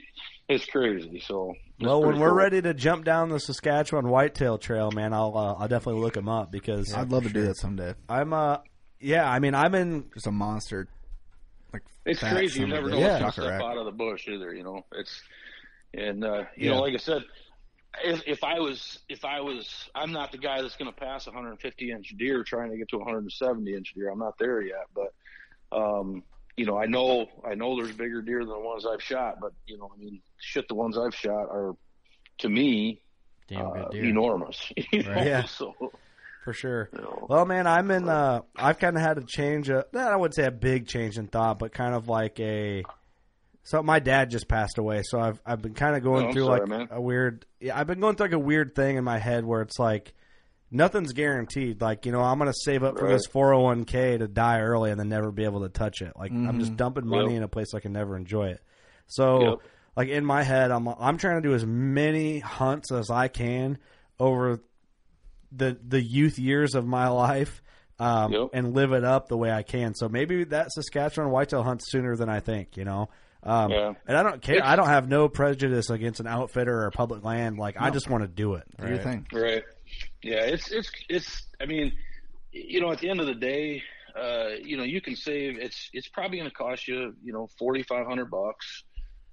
it's crazy. So it's Well, when we're cool. ready to jump down the Saskatchewan Whitetail Trail, man, I'll uh, I'll definitely look them up because I'd love to do that someday. I'm uh yeah, I mean I'm in Just a monster. Like it's fat crazy. You never a know bitch. what's gonna Shocker step rack. out of the bush either. You know, it's and uh, you Yeah. know, like I said, if, if I was if I was, I'm not the guy that's going to pass a 150 inch deer trying to get to a 170 inch deer. I'm not there yet, but um, you know, I know I know there's bigger deer than the ones I've shot, but you know, I mean, shit, the ones I've shot are to me Damn uh, good deer. enormous. You know? Right. Yeah. So for sure. you know, Well, man, I'm in. Uh, I've kind of had a change. Of, I wouldn't say a big change in thought, but kind of like a. So my dad just passed away, so I've I've been kind of going Oh, I'm through sorry, like man. a weird. Yeah, I've been going through like a weird thing in my head where it's like nothing's guaranteed. Like you know, I'm gonna save up for this 401k to die early and then never be able to touch it. Like I'm just dumping money Yep. in a place I can never enjoy it. So Yep. like in my head, I'm I'm trying to do as many hunts as I can over the the youth years of my life um, Yep. and live it up the way I can. So maybe that Saskatchewan whitetail hunt sooner than I think. You know. Um, Yeah. And I don't care. I don't have no prejudice against an outfitter or public land. Like I just want to do it. Do your thing. Right. Yeah, it's it's it's. I mean, you know, at the end of the day, uh, you know, you can save. It's it's probably going to cost you, you know, forty five hundred bucks.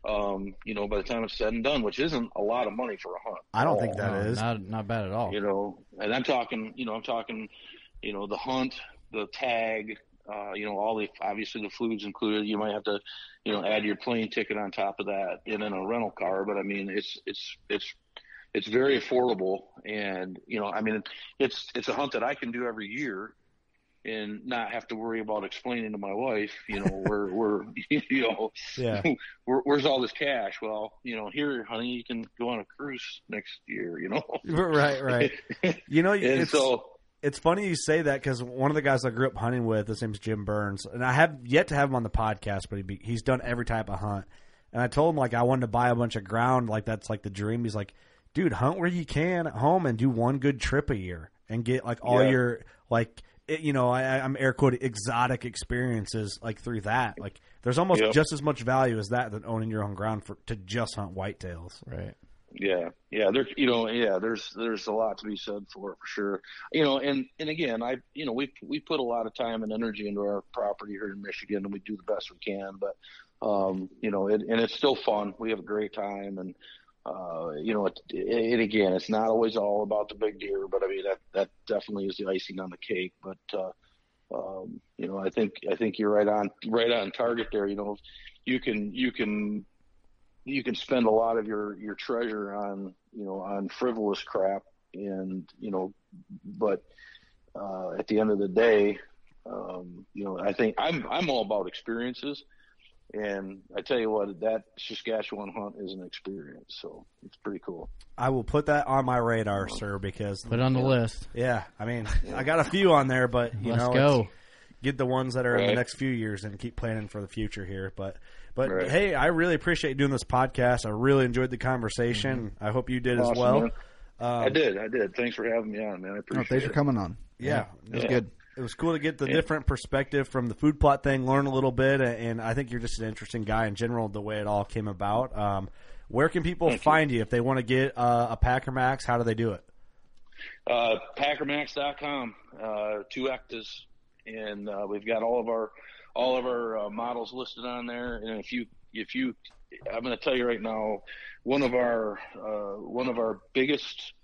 Um, you know, by the time it's said and done, which isn't a lot of money for a hunt. I don't think at all. that No, is. not not bad at all. You know, and I'm talking, you know, I'm talking, you know, the hunt, the tag, uh, you know, all the obviously the food's included. You might have to, you know, add your plane ticket on top of that, and then a rental car. But I mean, it's it's it's it's very affordable, and you know, I mean, it's it's a hunt that I can do every year. And not have to worry about explaining to my wife, you know, where we're, you know, Yeah. where, where's all this cash? Well, you know, here, honey, you can go on a cruise next year, you know. right. Right. You know, and it's so it's funny you say that because one of the guys I grew up hunting with, his name's Jim Burns, and I have yet to have him on the podcast, but he be, he's done every type of hunt. And I told him like I wanted to buy a bunch of ground, like that's like the dream. He's like, dude, hunt where you can at home and do one good trip a year and get like all Yeah. your like. It, you know, I, I'm air quoting exotic experiences like through that. Like, there's almost Yep. just as much value as that than owning your own ground for to just hunt whitetails. Right. Yeah, yeah, there, you know, yeah, there's there's a lot to be said for it for sure. You know, and and again, I, you know, we we put a lot of time and energy into our property here in Michigan, and we do the best we can. But, um, you know, it, and it's still fun. We have a great time, and uh, you know, it, it, and again, it's not always all about the big deer, but I mean that that definitely is the icing on the cake. But, uh, um, you know, I think I think you're right on right on target there. You know, you can you can you can spend a lot of your your treasure on you know on frivolous crap and you know but uh at the end of the day um you know i think i'm i'm all about experiences And I tell you what, that Saskatchewan hunt is an experience. So it's pretty cool. I will put that on my radar, sir, because Put it on the list. yeah, I mean, I got a few on there, but you Let's know, go. it's- get the ones that are in the next few years and keep planning for the future here. But but Right. hey, I really appreciate doing this podcast. I really enjoyed the conversation. I hope you did as well. Um, I did. I did. Thanks for having me on, man. I Oh, appreciate thanks for coming on. Yeah, it was Yeah. good. It was cool to get the different perspective from the food plot thing, learn a little bit, and I think you're just an interesting guy in general. The way it all came about. Um, where can people Thank you. find you. if they want to get uh, a Packer Maxx? How do they do it? Uh, PackerMaxx.com, uh, two Ectas, and uh, we've got all of our all of our uh, models listed on there. And if you if you, I'm going to tell you right now, one of our uh, one of our biggest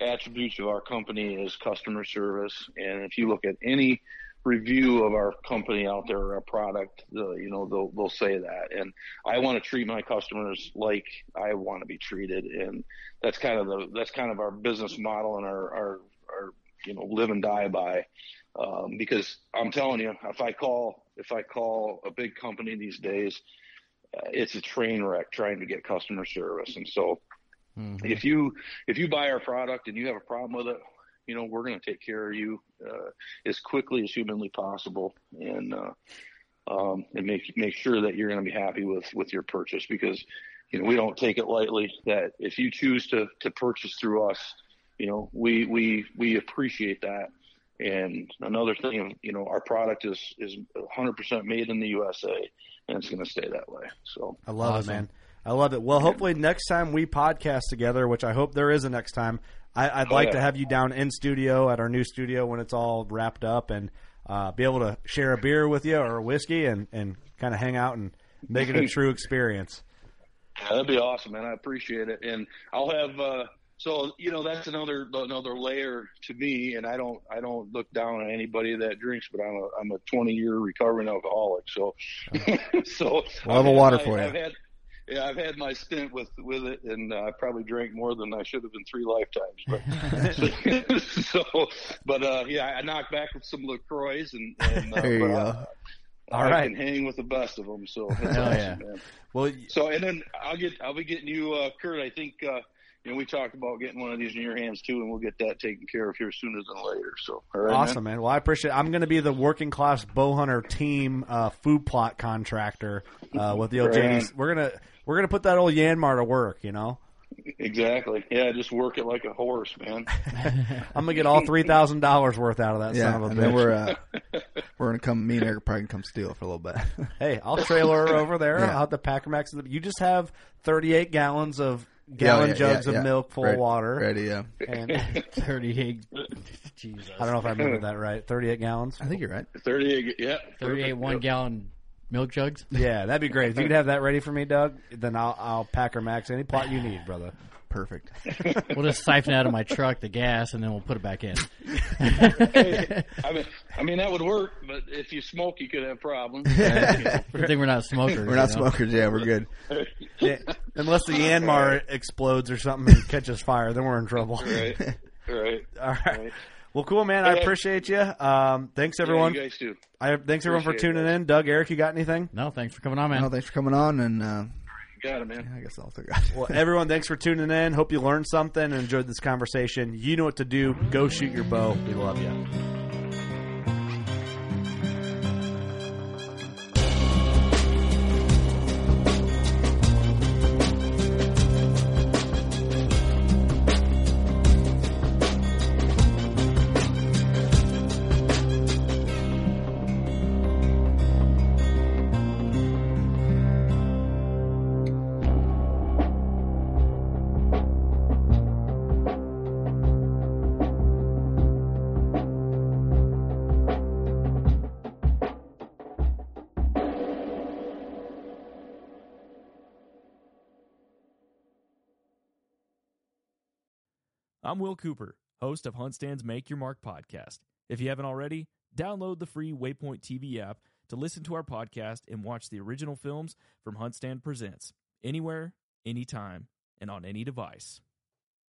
attributes of our company is customer service. And if you look at any review of our company out there, or our product, you know they'll they'll say that. And I want to treat my customers like I want to be treated, and that's kind of the that's kind of our business model and our our, our you know live and die by. Um, because I'm telling you, if I call if I call a big company these days, uh, it's a train wreck trying to get customer service. And so, if you if you buy our product and you have a problem with it, you know we're going to take care of you uh, as quickly as humanly possible, and uh, um, and make make sure that you're going to be happy with with your purchase because you know we don't take it lightly that if you choose to to purchase through us, you know we we we appreciate that. And another thing, you know, our product is is 100% made in the USA, and it's going to stay that way. So I love Awesome. it, man. I love it. Well, hopefully next time we podcast together, which I hope there is a next time, I, I'd Oh, like yeah. to have you down in studio at our new studio when it's all wrapped up and uh, be able to share a beer with you or a whiskey and, and kind of hang out and make it a true experience. Yeah, that'd be awesome, man. I appreciate it, and I'll have. uh So you know, that's another another layer to me, and I don't I don't look down on anybody that drinks, but I'm a I'm a 20 year recovering alcoholic, so so We'll have a water my- for you. I've had, yeah, I've had my stint with with it, and uh, I probably drank more than I should have in three lifetimes. But so, but uh, yeah, I knocked back with some Lacroix, and, and uh, There you but go. I, All I right. can hang with the best of them. So that's awesome, yeah. man. Well, So and then I'll get I'll be getting you, uh, Kurt. I think uh, you know we talked about getting one of these in your hands too, and we'll get that taken care of here sooner than later. So all right, awesome, man. Well, I appreciate it. I'm going to be the working class bow hunter team uh, food plot contractor uh, with the old Right. JDs. We're gonna we're gonna put that old Yanmar to work. You know, Exactly. Yeah, just work it like a horse, man. I'm gonna get all three thousand dollars worth out of that Yeah, son of a and bitch. then we're uh, we're gonna come. Me and Eric are probably gonna come steal it for a little bit. Hey, I'll trailer her over there. Yeah. I'll have the Packer Maxx. You just have 38 gallons of gallon Yeah, yeah, jugs yeah, of milk full Ready- of water. Ready? Yeah. And 38. Jesus. I don't know if I remember that right. 38 gallons. I think you're right. Thirty-eight. Yeah. 38 one Yep. gallon milk jugs. Yeah, that'd be great. If you could have that ready for me, Doug, then I'll, I'll Packer Maxx any plot you need, brother. Perfect. We'll just siphon out of my truck the gas and then we'll put it back in. I mean, I mean that would work, but if you smoke, you could have problems. Good thing we're not smokers. We're not know? smokers. Yeah, we're good. Yeah, unless the Yanmar explodes or something and catches fire, then we're in trouble. right. Right. All right. Right. Well, cool, man. I appreciate you. Um, thanks, everyone. Yeah, you guys too. I, thanks, everyone, for tuning it. in. Doug, Eric, you got anything? No, thanks for coming on, man. No, thanks for coming on, and uh, Got it, man. I guess I'll take that. Well, everyone, thanks for tuning in. Hope you learned something and enjoyed this conversation. You know what to do. Go shoot your bow. We love you. I'm Will Cooper, host of HuntStand's Make Your Mark podcast. If you haven't already, download the free Waypoint TV app to listen to our podcast and watch the original films from HuntStand Presents anywhere, anytime, and on any device.